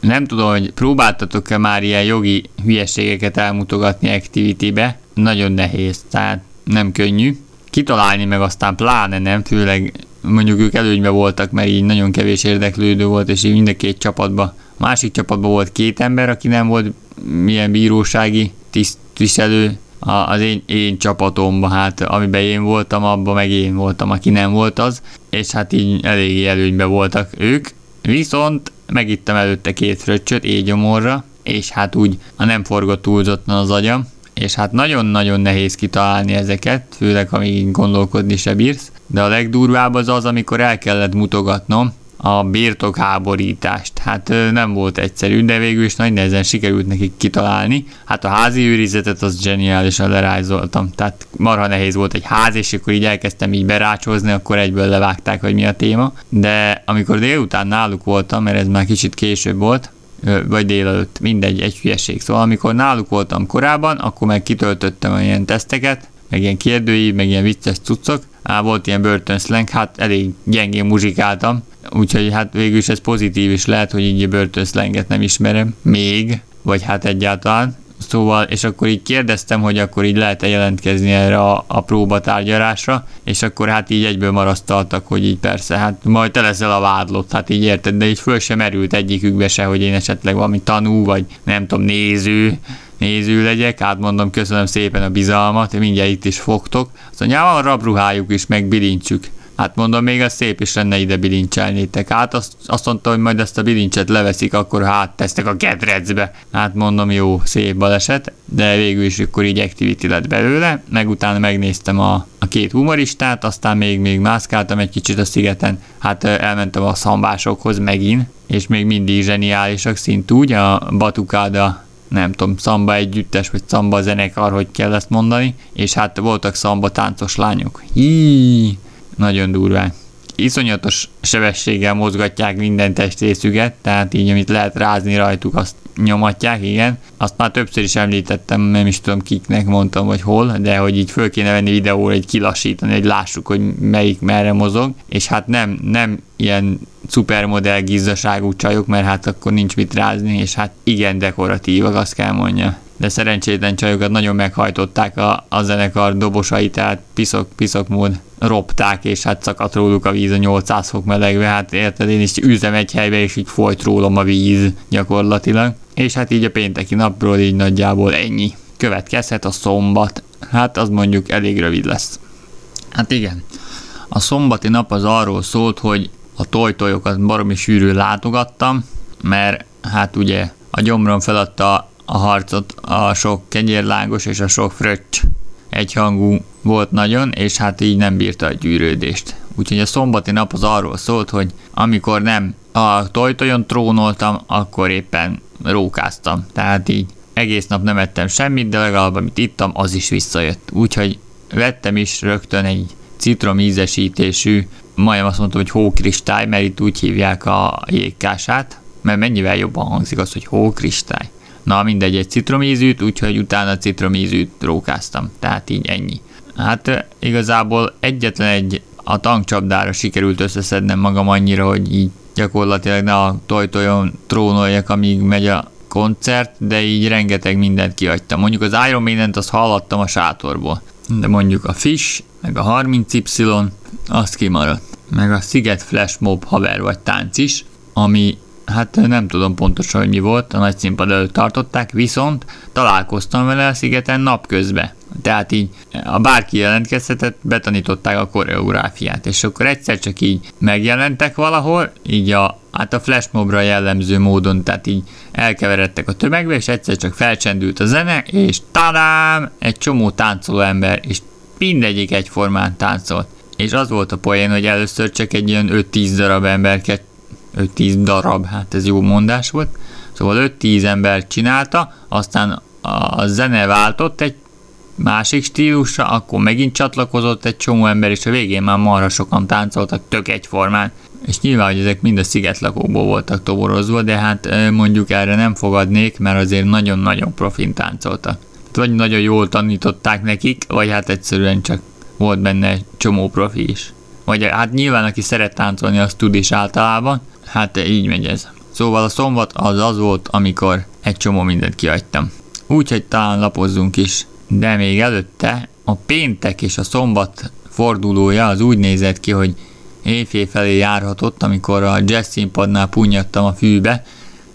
nem tudom, hogy próbáltatok-e már ilyen jogi hülyeségeket elmutogatni activity-be, nagyon nehéz, tehát nem könnyű. Kitalálni meg aztán pláne nem, főleg mondjuk ők előnyben voltak, mert így nagyon kevés érdeklődő volt, és így mind a két csapatban. Másik csapatban volt két ember, aki nem volt milyen bírósági tisztviselő, az én, én csapatomban, hát amiben én voltam, abban meg én voltam, aki nem volt az, és hát így eléggé előnyben voltak ők. Viszont megittem előtte két fröccsöt égyomorra, és hát úgy a nem forgott túlzottan az agyam, és hát nagyon-nagyon nehéz kitalálni ezeket, főleg amíg gondolkodni se bírsz, de a legdurvább az az, amikor el kellett mutogatnom a birtokháborítást. Hát nem volt egyszerű, de végül is nagy nehezen sikerült nekik kitalálni. Hát a házi őrizetet az zseniálisan lerajzoltam. Tehát marha nehéz volt egy ház, és akkor így elkezdtem így berácsozni, akkor egyből levágták, hogy mi a téma. De amikor délután náluk voltam, mert ez már kicsit később volt, vagy délelőtt, mindegy, egy hülyeség. Szóval amikor náluk voltam korábban, akkor meg kitöltöttem ilyen teszteket, meg ilyen kérdői, meg ilyen vicces cuccok, Á, volt ilyen börtönszlenk, hát elég gyengén muzsikáltam, úgyhogy hát végül is ez pozitív is lehet, hogy így börtönszlenget nem ismerem még, vagy hát egyáltalán. Szóval, és akkor így kérdeztem, hogy akkor így lehet-e jelentkezni erre a, a próbatárgyalásra, és akkor hát így egyből marasztaltak, hogy így persze, hát majd te leszel a vádlott, hát így érted, de így föl sem merült egyikükbe se, hogy én esetleg valami tanú, vagy nem tudom, néző, néző legyek, átmondom, köszönöm szépen a bizalmat, mindjárt itt is fogtok. Azt mondja, van rabruhájuk is, meg bilincsük. Hát mondom, még az szép is lenne ide bilincselnétek. Hát azt, azt mondta, hogy majd ezt a bilincset leveszik, akkor hát tesztek a kedrecbe. Hát mondom, jó, szép baleset, de végül is akkor így activity lett belőle, meg utána megnéztem a, a két humoristát, aztán még, még mászkáltam egy kicsit a szigeten, hát elmentem a szambásokhoz megint, és még mindig zseniálisak szint úgy, a Batukáda nem tudom, szamba együttes, vagy szamba zenekar, hogy kell ezt mondani, és hát voltak szamba táncos lányok. Hí, nagyon durván. Iszonyatos sebességgel mozgatják minden testrészüket, tehát így, amit lehet rázni rajtuk, azt nyomatják, igen. Azt már többször is említettem, nem is tudom kiknek mondtam, vagy hol, de hogy így föl kéne venni videóra, egy kilassítani, hogy lássuk, hogy melyik merre mozog, és hát nem, nem ilyen szupermodell gizdaságú csajok, mert hát akkor nincs mit rázni, és hát igen dekoratívak, azt kell mondja. De szerencsétlen csajokat nagyon meghajtották a, a zenekar dobosai, tehát piszok, piszok mód ropták, és hát szakadt róluk a víz a 800 fok melegbe, hát érted, én is üzem egy helybe, és így folyt rólam a víz gyakorlatilag. És hát így a pénteki napról így nagyjából ennyi. Következhet a szombat, hát az mondjuk elég rövid lesz. Hát igen, a szombati nap az arról szólt, hogy a tojtojokat baromi sűrű látogattam, mert hát ugye a gyomrom feladta a harcot a sok kenyérlágos és a sok fröccs egyhangú volt nagyon, és hát így nem bírta a gyűrődést. Úgyhogy a szombati nap az arról szólt, hogy amikor nem a tojtojon trónoltam, akkor éppen rókáztam. Tehát így egész nap nem ettem semmit, de legalább amit ittam, az is visszajött. Úgyhogy vettem is rögtön egy citromízesítésű, majdnem azt mondtam, hogy hókristály, mert itt úgy hívják a jégkását, mert mennyivel jobban hangzik az, hogy hókristály. Na mindegy, egy citromízűt, úgyhogy utána citromízűt rókáztam, tehát így ennyi. Hát igazából egyetlen egy a tankcsapdára sikerült összeszednem magam annyira, hogy így gyakorlatilag ne a tojtojon trónoljak, amíg megy a koncert, de így rengeteg mindent kiadtam. Mondjuk az Iron Maiden-t azt hallattam a sátorból, de mondjuk a Fish, meg a 30Y, azt kimaradt. Meg a Sziget Flash Mob haver vagy tánc is, ami hát nem tudom pontosan, hogy mi volt, a nagy színpad előtt tartották, viszont találkoztam vele a szigeten napközben. Tehát így, a bárki jelentkezhetett, betanították a koreográfiát, és akkor egyszer csak így megjelentek valahol, így a, hát a flashmobra jellemző módon, tehát így elkeveredtek a tömegbe, és egyszer csak felcsendült a zene, és tadám, egy csomó táncoló ember, és mindegyik egyformán táncolt. És az volt a poén, hogy először csak egy ilyen 5-10 darab ember 5-10 darab, hát ez jó mondás volt. Szóval 5-10 ember csinálta, aztán a zene váltott egy másik stílusra, akkor megint csatlakozott egy csomó ember, és a végén már marha sokan táncoltak tök egyformán. És nyilván, hogy ezek mind a szigetlakókból voltak toborozva, de hát mondjuk erre nem fogadnék, mert azért nagyon-nagyon profin táncoltak. Vagy nagyon jól tanították nekik, vagy hát egyszerűen csak volt benne csomó profi is. Vagy hát nyilván, aki szeret táncolni, az tud is általában, Hát így megy ez. Szóval a szombat az az volt, amikor egy csomó mindent kiadtam. Úgyhogy talán lapozzunk is. De még előtte a péntek és a szombat fordulója az úgy nézett ki, hogy éjfél felé járhatott, amikor a jazz színpadnál punyadtam a fűbe,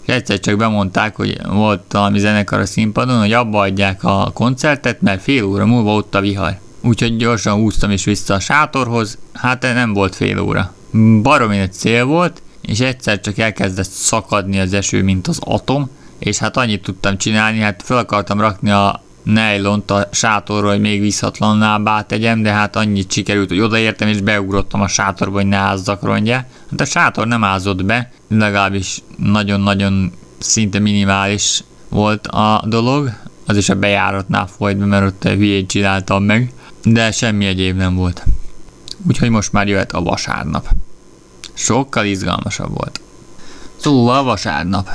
és egyszer csak bemondták, hogy volt valami zenekar a színpadon, hogy abba adják a koncertet, mert fél óra múlva ott a vihar. Úgyhogy gyorsan húztam is vissza a sátorhoz, hát nem volt fél óra. Baromi egy cél volt, és egyszer csak elkezdett szakadni az eső, mint az atom, és hát annyit tudtam csinálni, hát fel akartam rakni a nejlont a sátorról, hogy még visszatlanná tegyem, de hát annyit sikerült, hogy odaértem és beugrottam a sátorba, hogy ne ázzak rongya. Hát a sátor nem ázott be, legalábbis nagyon-nagyon szinte minimális volt a dolog, az is a bejáratnál folyt be, mert ott hülyét csináltam meg, de semmi egyéb nem volt. Úgyhogy most már jöhet a vasárnap. Sokkal izgalmasabb volt. Szóval vasárnap.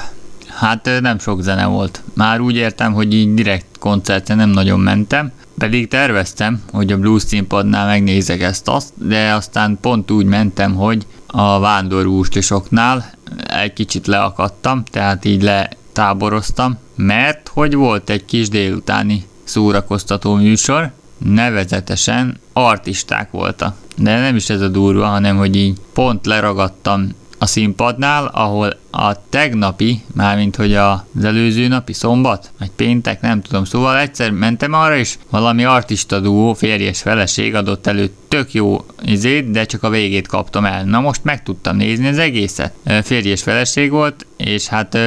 Hát nem sok zene volt. Már úgy értem, hogy így direkt koncertre nem nagyon mentem, pedig terveztem, hogy a blues színpadnál megnézek ezt azt, de aztán pont úgy mentem, hogy a vándorústosoknál egy kicsit leakadtam, tehát így letáboroztam, mert hogy volt egy kis délutáni szórakoztató műsor, nevezetesen artisták voltak. De nem is ez a durva, hanem hogy így pont leragadtam a színpadnál, ahol a tegnapi, mármint hogy az előző napi szombat, vagy péntek, nem tudom, szóval egyszer mentem arra, és valami artista duó, férjes feleség adott elő tök jó izét, de csak a végét kaptam el. Na most meg tudtam nézni az egészet. Férjes feleség volt, és hát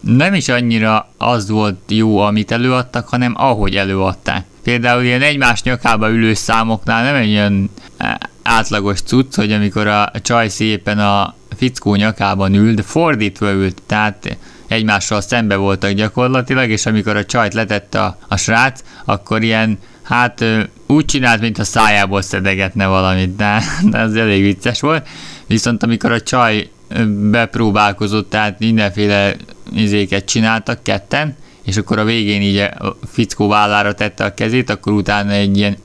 nem is annyira az volt jó, amit előadtak, hanem ahogy előadták. Például ilyen egymás nyakába ülő számoknál nem egy olyan e, átlagos cucc, hogy amikor a csaj szépen a fickó nyakában ül, de fordítva ült, tehát egymással szembe voltak gyakorlatilag, és amikor a csajt letette a, a srác, akkor ilyen, hát úgy csinált, mintha szájából szedegetne valamit, de, de ez elég vicces volt. Viszont amikor a csaj bepróbálkozott, tehát mindenféle izéket csináltak ketten, és akkor a végén így a fickó vállára tette a kezét, akkor utána egy ilyen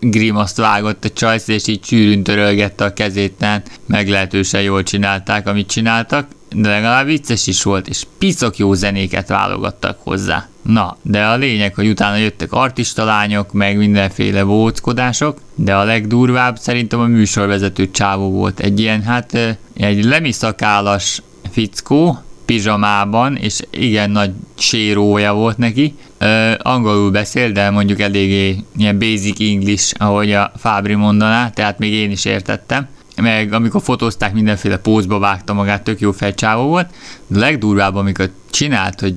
grimaszt vágott a csajsz, és így csűrűn törölgette a kezét, tehát meglehetősen jól csinálták, amit csináltak, de legalább vicces is volt, és piszok jó zenéket válogattak hozzá. Na, de a lényeg, hogy utána jöttek artista lányok, meg mindenféle vóckodások, de a legdurvább szerintem a műsorvezető csávó volt. Egy ilyen, hát egy lemiszakálas fickó, pizsamában, és igen nagy sérója volt neki. Ö, angolul beszél, de mondjuk eléggé ilyen basic English, ahogy a Fábri mondaná, tehát még én is értettem. Meg amikor fotózták, mindenféle pózba vágta magát, tök jó fejcsávó volt. De legdurvább, amikor csinált, hogy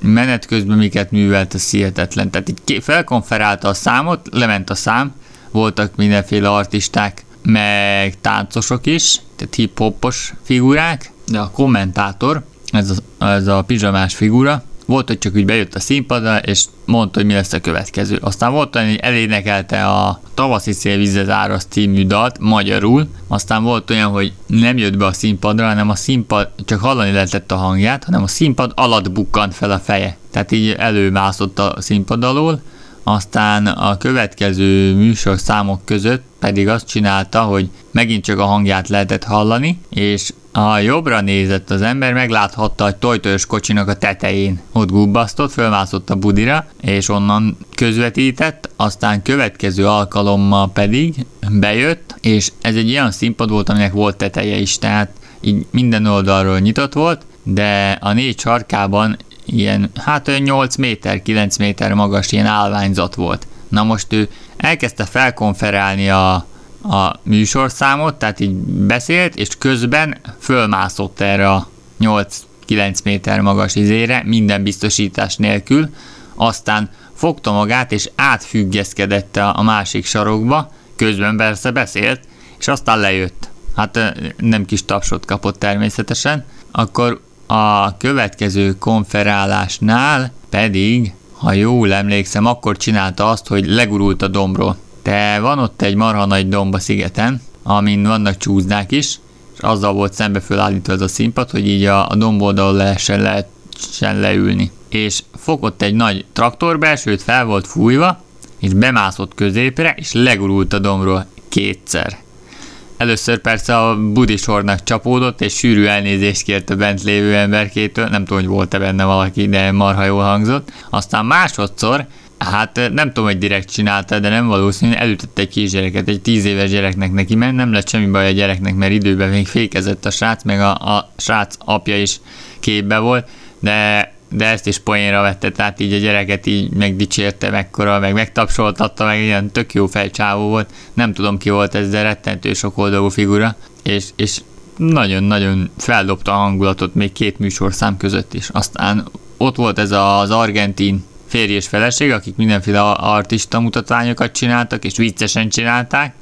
menet közben miket művelt, a hihetetlen. Tehát így felkonferálta a számot, lement a szám, voltak mindenféle artisták, meg táncosok is, tehát hip-hopos figurák, de a kommentátor ez a, ez a pizsamás figura, volt, hogy csak úgy bejött a színpadra, és mondta, hogy mi lesz a következő. Aztán volt olyan, hogy elénekelte a Tavaszi szél vízez árasz című dalt magyarul, aztán volt olyan, hogy nem jött be a színpadra, hanem a színpad, csak hallani lehetett a hangját, hanem a színpad alatt bukkant fel a feje. Tehát így előmászott a színpad alól, aztán a következő műsor számok között pedig azt csinálta, hogy megint csak a hangját lehetett hallani, és a jobbra nézett az ember, megláthatta egy tojtojos kocsinak a tetején. Ott gubbasztott, fölmászott a budira, és onnan közvetített, aztán következő alkalommal pedig bejött, és ez egy olyan színpad volt, aminek volt teteje is, tehát így minden oldalról nyitott volt, de a négy sarkában ilyen, hát olyan 8 méter, 9 méter magas ilyen állványzat volt. Na most ő elkezdte felkonferálni a, a műsorszámot, tehát így beszélt, és közben fölmászott erre a 8-9 méter magas izére, minden biztosítás nélkül, aztán fogta magát, és átfüggeszkedett a másik sarokba, közben persze beszélt, és aztán lejött. Hát nem kis tapsot kapott természetesen. Akkor a következő konferálásnál pedig, ha jól emlékszem, akkor csinálta azt, hogy legurult a dombról. De van ott egy marha nagy domb a szigeten, amin vannak csúzdák is, és azzal volt szembe fölállítva ez a színpad, hogy így a, a domboldal lehessen, lehessen leülni. És fogott egy nagy traktorbelsőt, fel volt fújva, és bemászott középre, és legurult a dombról kétszer. Először persze a budisornak csapódott, és sűrű elnézést kért a bent lévő emberkétől, nem tudom, hogy volt-e benne valaki, de marha jól hangzott. Aztán másodszor, hát nem tudom, hogy direkt csinálta, de nem valószínű, elütött egy kisgyereket, egy tíz éves gyereknek neki ment, nem lett semmi baj a gyereknek, mert időben még fékezett a srác, meg a, a srác apja is képbe volt, de de ezt is poénra vette, tehát így a gyereket így megdicsérte mekkora, meg megtapsoltatta, meg ilyen tök jó fejcsávó volt. Nem tudom ki volt ez, de rettentő sok oldalú figura, és, és nagyon-nagyon feldobta a hangulatot még két műsorszám között is. Aztán ott volt ez az argentin férj és feleség, akik mindenféle artista mutatványokat csináltak, és viccesen csinálták.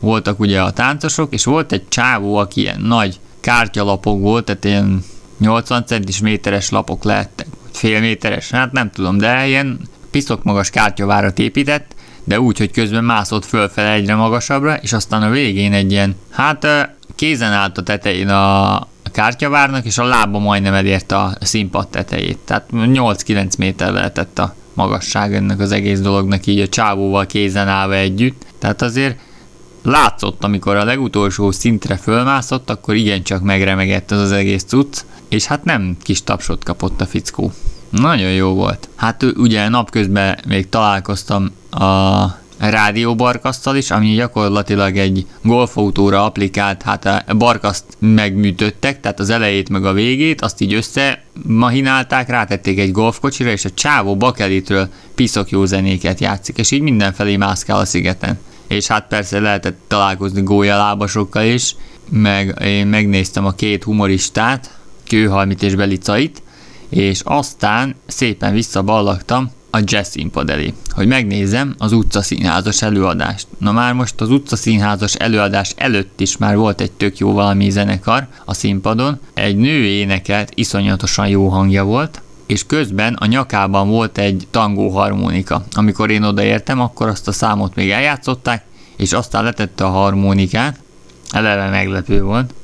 Voltak ugye a táncosok, és volt egy csávó, aki ilyen nagy kártyalapok volt, tehát ilyen 80 centis méteres lapok lehettek, fél méteres, hát nem tudom, de ilyen piszok magas kártyavárat épített, de úgy, hogy közben mászott fölfele egyre magasabbra, és aztán a végén egy ilyen, hát kézen állt a tetején a kártyavárnak, és a lába majdnem elérte a színpad tetejét. Tehát 8-9 méter lehetett a magasság ennek az egész dolognak így a csávóval kézen állva együtt. Tehát azért látszott, amikor a legutolsó szintre fölmászott, akkor igencsak megremegett az az egész cucc, és hát nem kis tapsot kapott a fickó. Nagyon jó volt. Hát ugye napközben még találkoztam a rádióbarkasztal is, ami gyakorlatilag egy golfautóra applikált, hát a barkaszt megműtöttek, tehát az elejét meg a végét, azt így össze mahinálták, rátették egy golfkocsira, és a csávó bakelitről piszok jó zenéket játszik, és így mindenfelé mászkál a szigeten. És hát persze lehetett találkozni gólyalábasokkal is, meg én megnéztem a két humoristát, Kőhalmit és Belicait, és aztán szépen visszaballagtam a jazz színpad elé, hogy megnézem az utcaszínházas előadást. Na már most az utcaszínházas előadás előtt is már volt egy tök jó valami zenekar a színpadon, egy nő énekelt, iszonyatosan jó hangja volt, és közben a nyakában volt egy tangó harmonika. Amikor én odaértem, akkor azt a számot még eljátszották, és aztán letette a harmonikát, eleve meglepő volt,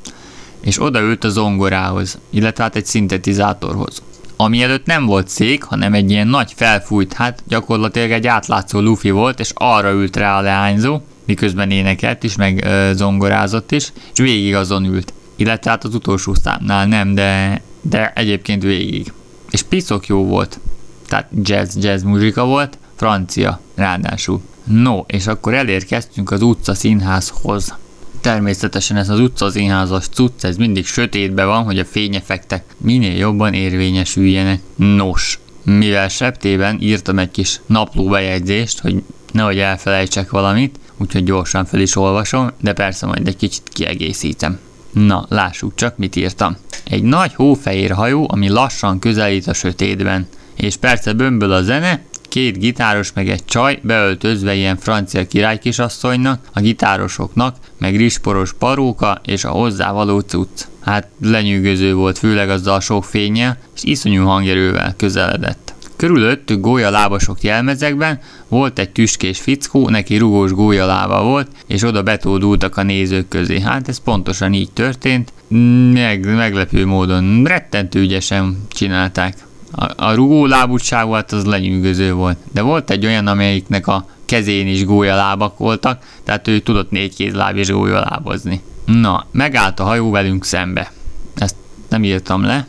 és odaült a zongorához, illetve hát egy szintetizátorhoz. Ami előtt nem volt szék, hanem egy ilyen nagy felfújt, hát gyakorlatilag egy átlátszó lufi volt, és arra ült rá a leányzó, miközben énekelt is, meg ö, zongorázott is, és végig azon ült. Illetve hát az utolsó számnál nem, de, de egyébként végig. És piszok jó volt. Tehát jazz, jazz muzsika volt, francia ráadásul. No, és akkor elérkeztünk az utca színházhoz. Természetesen ez az utcaszínházas cucc, ez mindig sötétbe van, hogy a fényefektek minél jobban érvényesüljenek. Nos, mivel septében írtam egy kis naplóbejegyzést, hogy nehogy elfelejtsek valamit, úgyhogy gyorsan fel is olvasom, de persze majd egy kicsit kiegészítem. Na, lássuk csak, mit írtam. Egy nagy hófehér hajó, ami lassan közelít a sötétben. És persze bömböl a zene, két gitáros meg egy csaj beöltözve ilyen francia királykisasszonynak, a gitárosoknak, meg risporos paróka és a hozzávaló cucc. Hát lenyűgöző volt, főleg azzal a sok fénye, és iszonyú hangerővel közeledett. Körülöttük gólyalábasok jelmezekben, volt egy tüskés fickó, neki rugós gólyalába volt, és oda betódultak a nézők közé. Hát ez pontosan így történt, meg, meglepő módon, rettentő ügyesen csinálták. A, a rugó lábútságú hát az lenyűgöző volt, de volt egy olyan, amelyiknek a kezén is gólyalábak voltak, tehát ő tudott négy kézláb és gólyalábozni. Na, megállt a hajó velünk szembe. Ezt nem írtam le,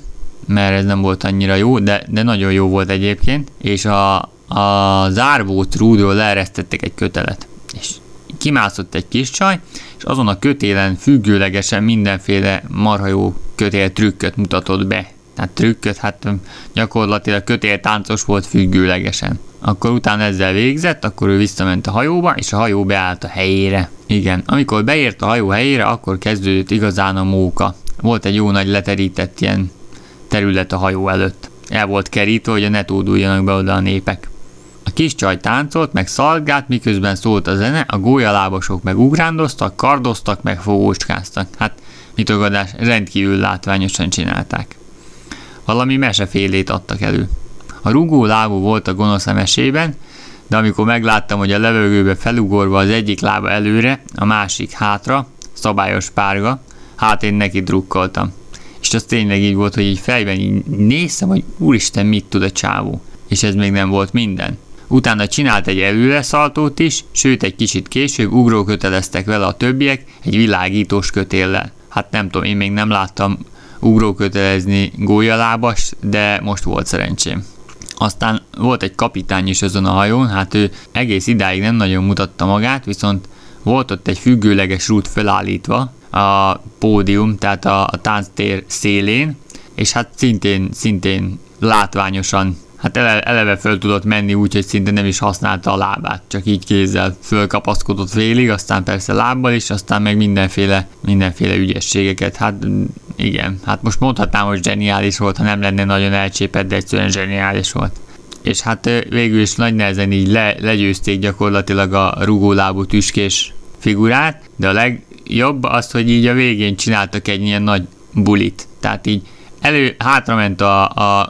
mert ez nem volt annyira jó, de, de nagyon jó volt egyébként, és a, a zárvót rúdról leeresztettek egy kötelet, és kimászott egy kis csaj, és azon a kötélen függőlegesen mindenféle marha jó kötél trükköt mutatott be. Tehát trükköt, hát gyakorlatilag kötél táncos volt függőlegesen. Akkor utána ezzel végzett, akkor ő visszament a hajóba, és a hajó beállt a helyére. Igen, amikor beért a hajó helyére, akkor kezdődött igazán a móka. Volt egy jó nagy leterített ilyen terület a hajó előtt. El volt kerítve, hogy ne tóduljanak be oda a népek. A kis csaj táncolt, meg szalgált, miközben szólt a zene, a gólyalábosok meg ugrándoztak, kardoztak, meg fogócskáztak. Hát, mitogadás, rendkívül látványosan csinálták. Valami mesefélét adtak elő. A rugó lábú volt a gonosz a mesében, de amikor megláttam, hogy a levegőbe felugorva az egyik lába előre, a másik hátra, szabályos párga, hát én neki drukkoltam. És az tényleg így volt, hogy így fejben így néztem, hogy úristen, mit tud a csávó. És ez még nem volt minden. Utána csinált egy előreszaltót is, sőt egy kicsit később ugróköteleztek vele a többiek egy világítós kötéllel. Hát nem tudom, én még nem láttam ugrókötelezni gólyalábas, de most volt szerencsém. Aztán volt egy kapitány is azon a hajón, hát ő egész idáig nem nagyon mutatta magát, viszont volt ott egy függőleges rút felállítva, a pódium, tehát a, a tánctér szélén, és hát szintén, szintén látványosan hát ele, eleve föl tudott menni úgy, hogy szinte nem is használta a lábát, csak így kézzel fölkapaszkodott félig, aztán persze lábbal is, aztán meg mindenféle, mindenféle ügyességeket. Hát igen, hát most mondhatnám, hogy zseniális volt, ha nem lenne nagyon elcsépett, de egyszerűen zseniális volt. És hát végül is nagy nehezen így le, legyőzték gyakorlatilag a rugólábú tüskés figurát, de a leg, jobb az, hogy így a végén csináltak egy ilyen nagy bulit. Tehát így elő, hátra ment a, a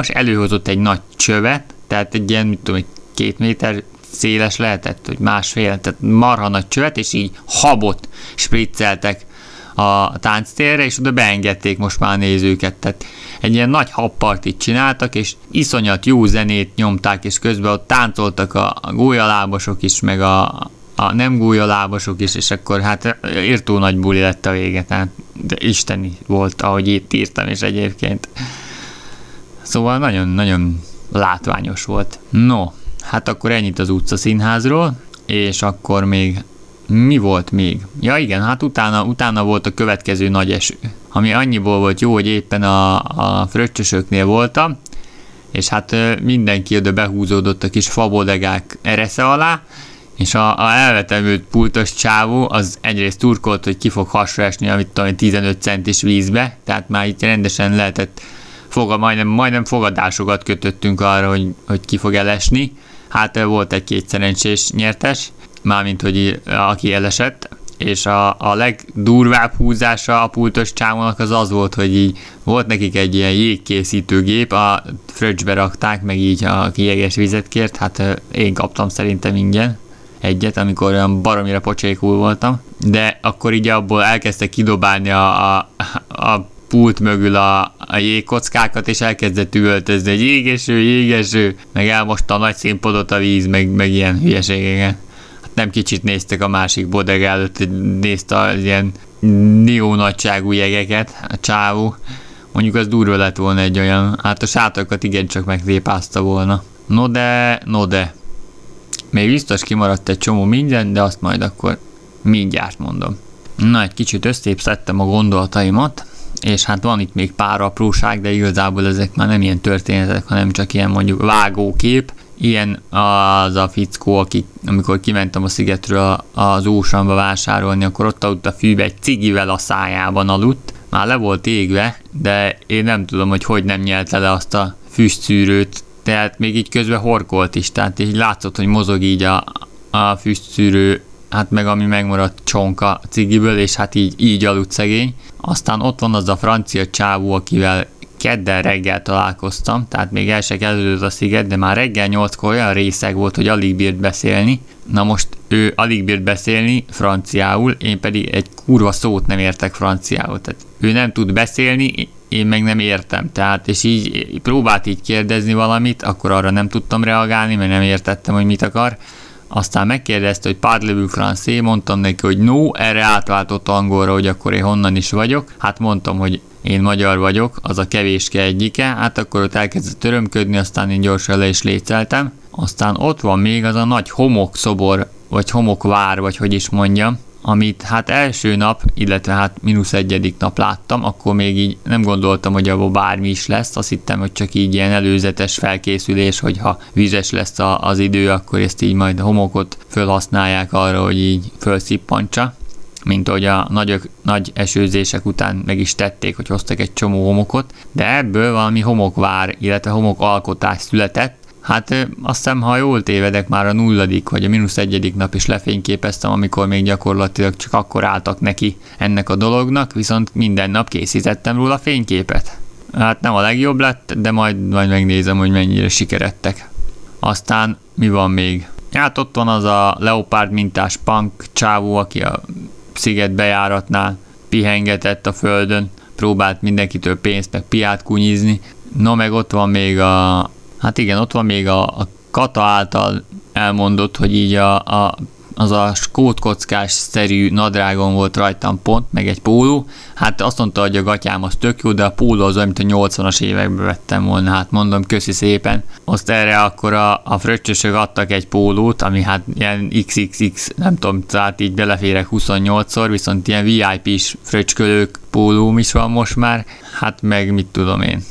és előhozott egy nagy csövet, tehát egy ilyen, mit tudom, egy két méter széles lehetett, hogy másfél, tehát marha nagy csövet, és így habot spricceltek a tánctérre, és oda beengedték most már a nézőket. Tehát egy ilyen nagy habpartit csináltak, és iszonyat jó zenét nyomták, és közben ott táncoltak a, a gólyalábosok is, meg a, a nem gólyalábasok is, és akkor hát írtó nagy buli lett a vége, tehát de isteni volt, ahogy itt írtam is egyébként. Szóval nagyon-nagyon látványos volt. No, hát akkor ennyit az utca színházról, és akkor még mi volt még? Ja igen, hát utána, utána volt a következő nagy eső, ami annyiból volt jó, hogy éppen a, a fröccsösöknél voltam, és hát mindenki oda behúzódott a kis fabodegák eresze alá, és a, a elvetemült pultos csávó az egyrészt turkolt, hogy ki fog hasra esni, amit tudom, 15 centis vízbe, tehát már itt rendesen lehetett foga, majdnem, majdnem fogadásokat kötöttünk arra, hogy, hogy ki fog elesni. Hát volt egy-két szerencsés nyertes, mármint, hogy aki elesett, és a, a legdurvább húzása a pultos csávónak az az volt, hogy így volt nekik egy ilyen jégkészítőgép, a fröccsbe rakták, meg így a kijeges vizet kért, hát én kaptam szerintem ingyen egyet, amikor olyan baromira pocsékul voltam, de akkor így abból elkezdte kidobálni a, a, a pult mögül a, a jégkockákat, és elkezdett üvöltözni, hogy jégeső, jégeső, meg elmosta a nagy színpadot a víz, meg, meg ilyen hülyeségeket. Hát nem kicsit néztek a másik bodeg előtt, nézte az ilyen nió nagyságú jegeket, a csávó. Mondjuk az durva lett volna egy olyan, hát a sátokat igencsak megtépázta volna. No de, no de, még biztos kimaradt egy csomó minden, de azt majd akkor mindjárt mondom. Na, egy kicsit összépszettem a gondolataimat, és hát van itt még pár apróság, de igazából ezek már nem ilyen történetek, hanem csak ilyen mondjuk vágókép. Ilyen az a fickó, aki, amikor kimentem a szigetről az ósamba vásárolni, akkor ott aludt a fűbe egy cigivel a szájában aludt. Már le volt égve, de én nem tudom, hogy hogy nem nyelte le azt a füstszűrőt tehát még így közben horkolt is, tehát így látszott, hogy mozog így a, a füstszűrő, hát meg ami megmaradt csonka cigiből, és hát így, így aludt szegény. Aztán ott van az a francia csávó, akivel kedden reggel találkoztam, tehát még el se kezdődött a sziget, de már reggel nyolckor olyan részeg volt, hogy alig bírt beszélni. Na most ő alig bírt beszélni franciául, én pedig egy kurva szót nem értek franciául. Tehát ő nem tud beszélni, én meg nem értem. Tehát, és így próbált így kérdezni valamit, akkor arra nem tudtam reagálni, mert nem értettem, hogy mit akar. Aztán megkérdezte, hogy parlez-vous français, mondtam neki, hogy no, erre átváltott angolra, hogy akkor én honnan is vagyok. Hát mondtam, hogy én magyar vagyok, az a kevéske egyike, hát akkor ott elkezdett törömködni, aztán én gyorsan le is léceltem. Aztán ott van még az a nagy homokszobor, vagy homokvár, vagy hogy is mondjam, amit hát első nap, illetve hát mínusz egyedik nap láttam, akkor még így nem gondoltam, hogy abban bármi is lesz, azt hittem, hogy csak így ilyen előzetes felkészülés, hogyha vizes lesz a, az idő, akkor ezt így majd a homokot felhasználják arra, hogy így felszippantsa mint ahogy a nagy, nagy esőzések után meg is tették, hogy hoztak egy csomó homokot, de ebből valami homokvár, illetve homokalkotás született, Hát azt hiszem, ha jól tévedek, már a nulladik vagy a mínusz egyedik nap is lefényképeztem, amikor még gyakorlatilag csak akkor álltak neki ennek a dolognak, viszont minden nap készítettem róla fényképet. Hát nem a legjobb lett, de majd, majd megnézem, hogy mennyire sikerettek. Aztán mi van még? Hát ott van az a leopárd mintás punk csávó, aki a sziget bejáratnál pihengetett a földön, próbált mindenkitől pénzt meg piát kunyizni. No, meg ott van még a, hát igen, ott van még a, a Kata által elmondott, hogy így a, a az a skótkockás szerű nadrágon volt rajtam pont, meg egy póló. Hát azt mondta, hogy a gatyám az tök jó, de a póló az mint a 80-as években vettem volna. Hát mondom, köszi szépen. Azt erre akkor a, a fröccsösök adtak egy pólót, ami hát ilyen XXX, nem tudom, tehát így beleférek 28-szor, viszont ilyen VIP-s fröccskölők pólóm is van most már. Hát meg mit tudom én.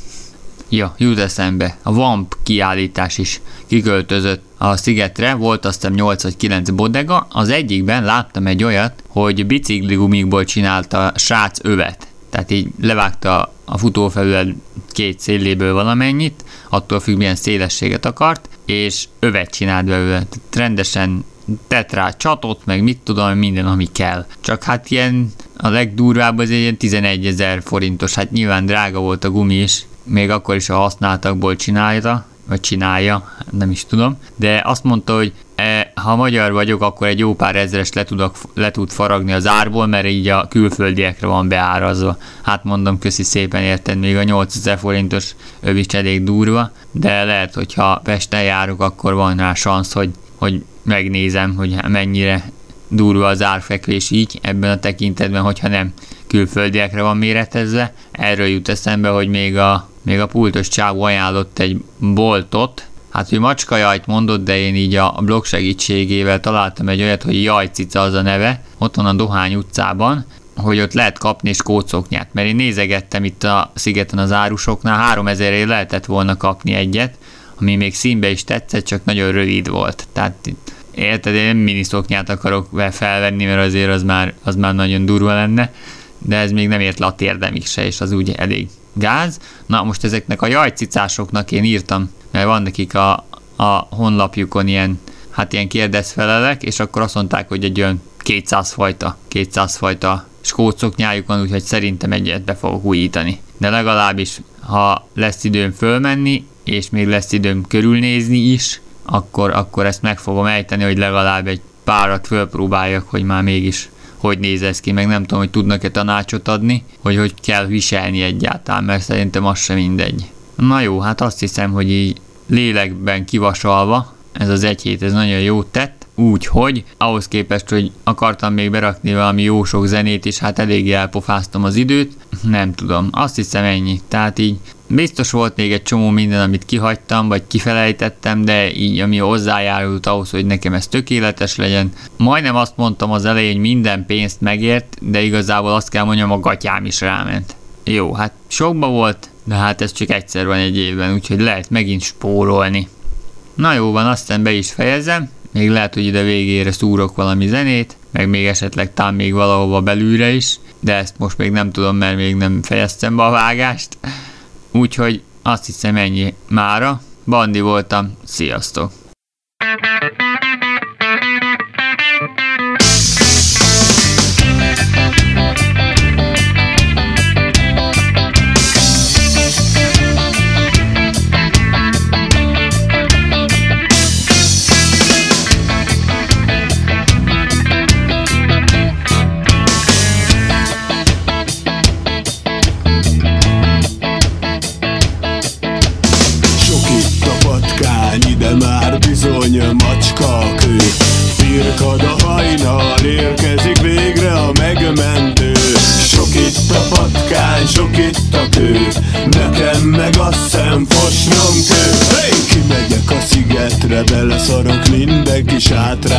Ja, jut eszembe, a VAMP kiállítás is kiköltözött a szigetre, volt aztán 8 vagy 9 bodega, az egyikben láttam egy olyat, hogy bicikligumikból csinálta srác övet. Tehát így levágta a futófelület két széléből valamennyit, attól függ milyen szélességet akart, és övet csinált belőle. Tehát rendesen tett rá csatot, meg mit tudom, minden, ami kell. Csak hát ilyen a legdurvább az egy ilyen 11 ezer forintos, hát nyilván drága volt a gumi is, még akkor is a használtakból csinálta, vagy csinálja, nem is tudom, de azt mondta, hogy e, ha magyar vagyok, akkor egy jó pár ezres le, tudok, le tud faragni az árból, mert így a külföldiekre van beárazva. Hát mondom, köszi szépen, érted, még a 8000 forintos öv is elég durva, de lehet, hogy ha Pesten járok, akkor van rá szansz, hogy, hogy megnézem, hogy mennyire durva az árfekvés így ebben a tekintetben, hogyha nem külföldiekre van méretezve. Erről jut eszembe, hogy még a, még a pultos csávó ajánlott egy boltot, Hát ő macskajajt mondott, de én így a blog segítségével találtam egy olyat, hogy Jajcica az a neve, ott van a Dohány utcában, hogy ott lehet kapni és kócoknyát, mert én nézegettem itt a szigeten az árusoknál, 3000 ér lehetett volna kapni egyet, ami még színbe is tetszett, csak nagyon rövid volt. Tehát érted, én miniszoknyát akarok felvenni, mert azért az már, az már nagyon durva lenne, de ez még nem ért le a térdemig se, és az úgy elég gáz. Na most ezeknek a jajcicásoknak én írtam, mert van nekik a, a honlapjukon ilyen, hát ilyen kérdezfelelek, és akkor azt mondták, hogy egy olyan 200 fajta, 200 fajta skócoknyájuk van, úgyhogy szerintem egyet be fogok újítani. De legalábbis, ha lesz időm fölmenni, és még lesz időm körülnézni is, akkor, akkor ezt meg fogom ejteni, hogy legalább egy párat fölpróbáljak, hogy már mégis hogy néz ez ki, meg nem tudom, hogy tudnak-e tanácsot adni, hogy hogy kell viselni egyáltalán, mert szerintem az sem mindegy. Na jó, hát azt hiszem, hogy így lélekben kivasalva, ez az egy hét, ez nagyon jó tett, úgyhogy ahhoz képest, hogy akartam még berakni valami jó sok zenét, és hát eléggé elpofáztam az időt, nem tudom, azt hiszem ennyi. Tehát így biztos volt még egy csomó minden, amit kihagytam, vagy kifelejtettem, de így ami hozzájárult ahhoz, hogy nekem ez tökéletes legyen. Majdnem azt mondtam az elején, hogy minden pénzt megért, de igazából azt kell mondjam, a gatyám is ráment. Jó, hát sokba volt, de hát ez csak egyszer van egy évben, úgyhogy lehet megint spórolni. Na jó van, aztán be is fejezem, még lehet, hogy ide végére szúrok valami zenét, meg még esetleg talán még valahova belülre is, de ezt most még nem tudom, mert még nem fejeztem be a vágást. Úgyhogy azt hiszem ennyi mára. Bandi voltam, sziasztok! Sátrába Sok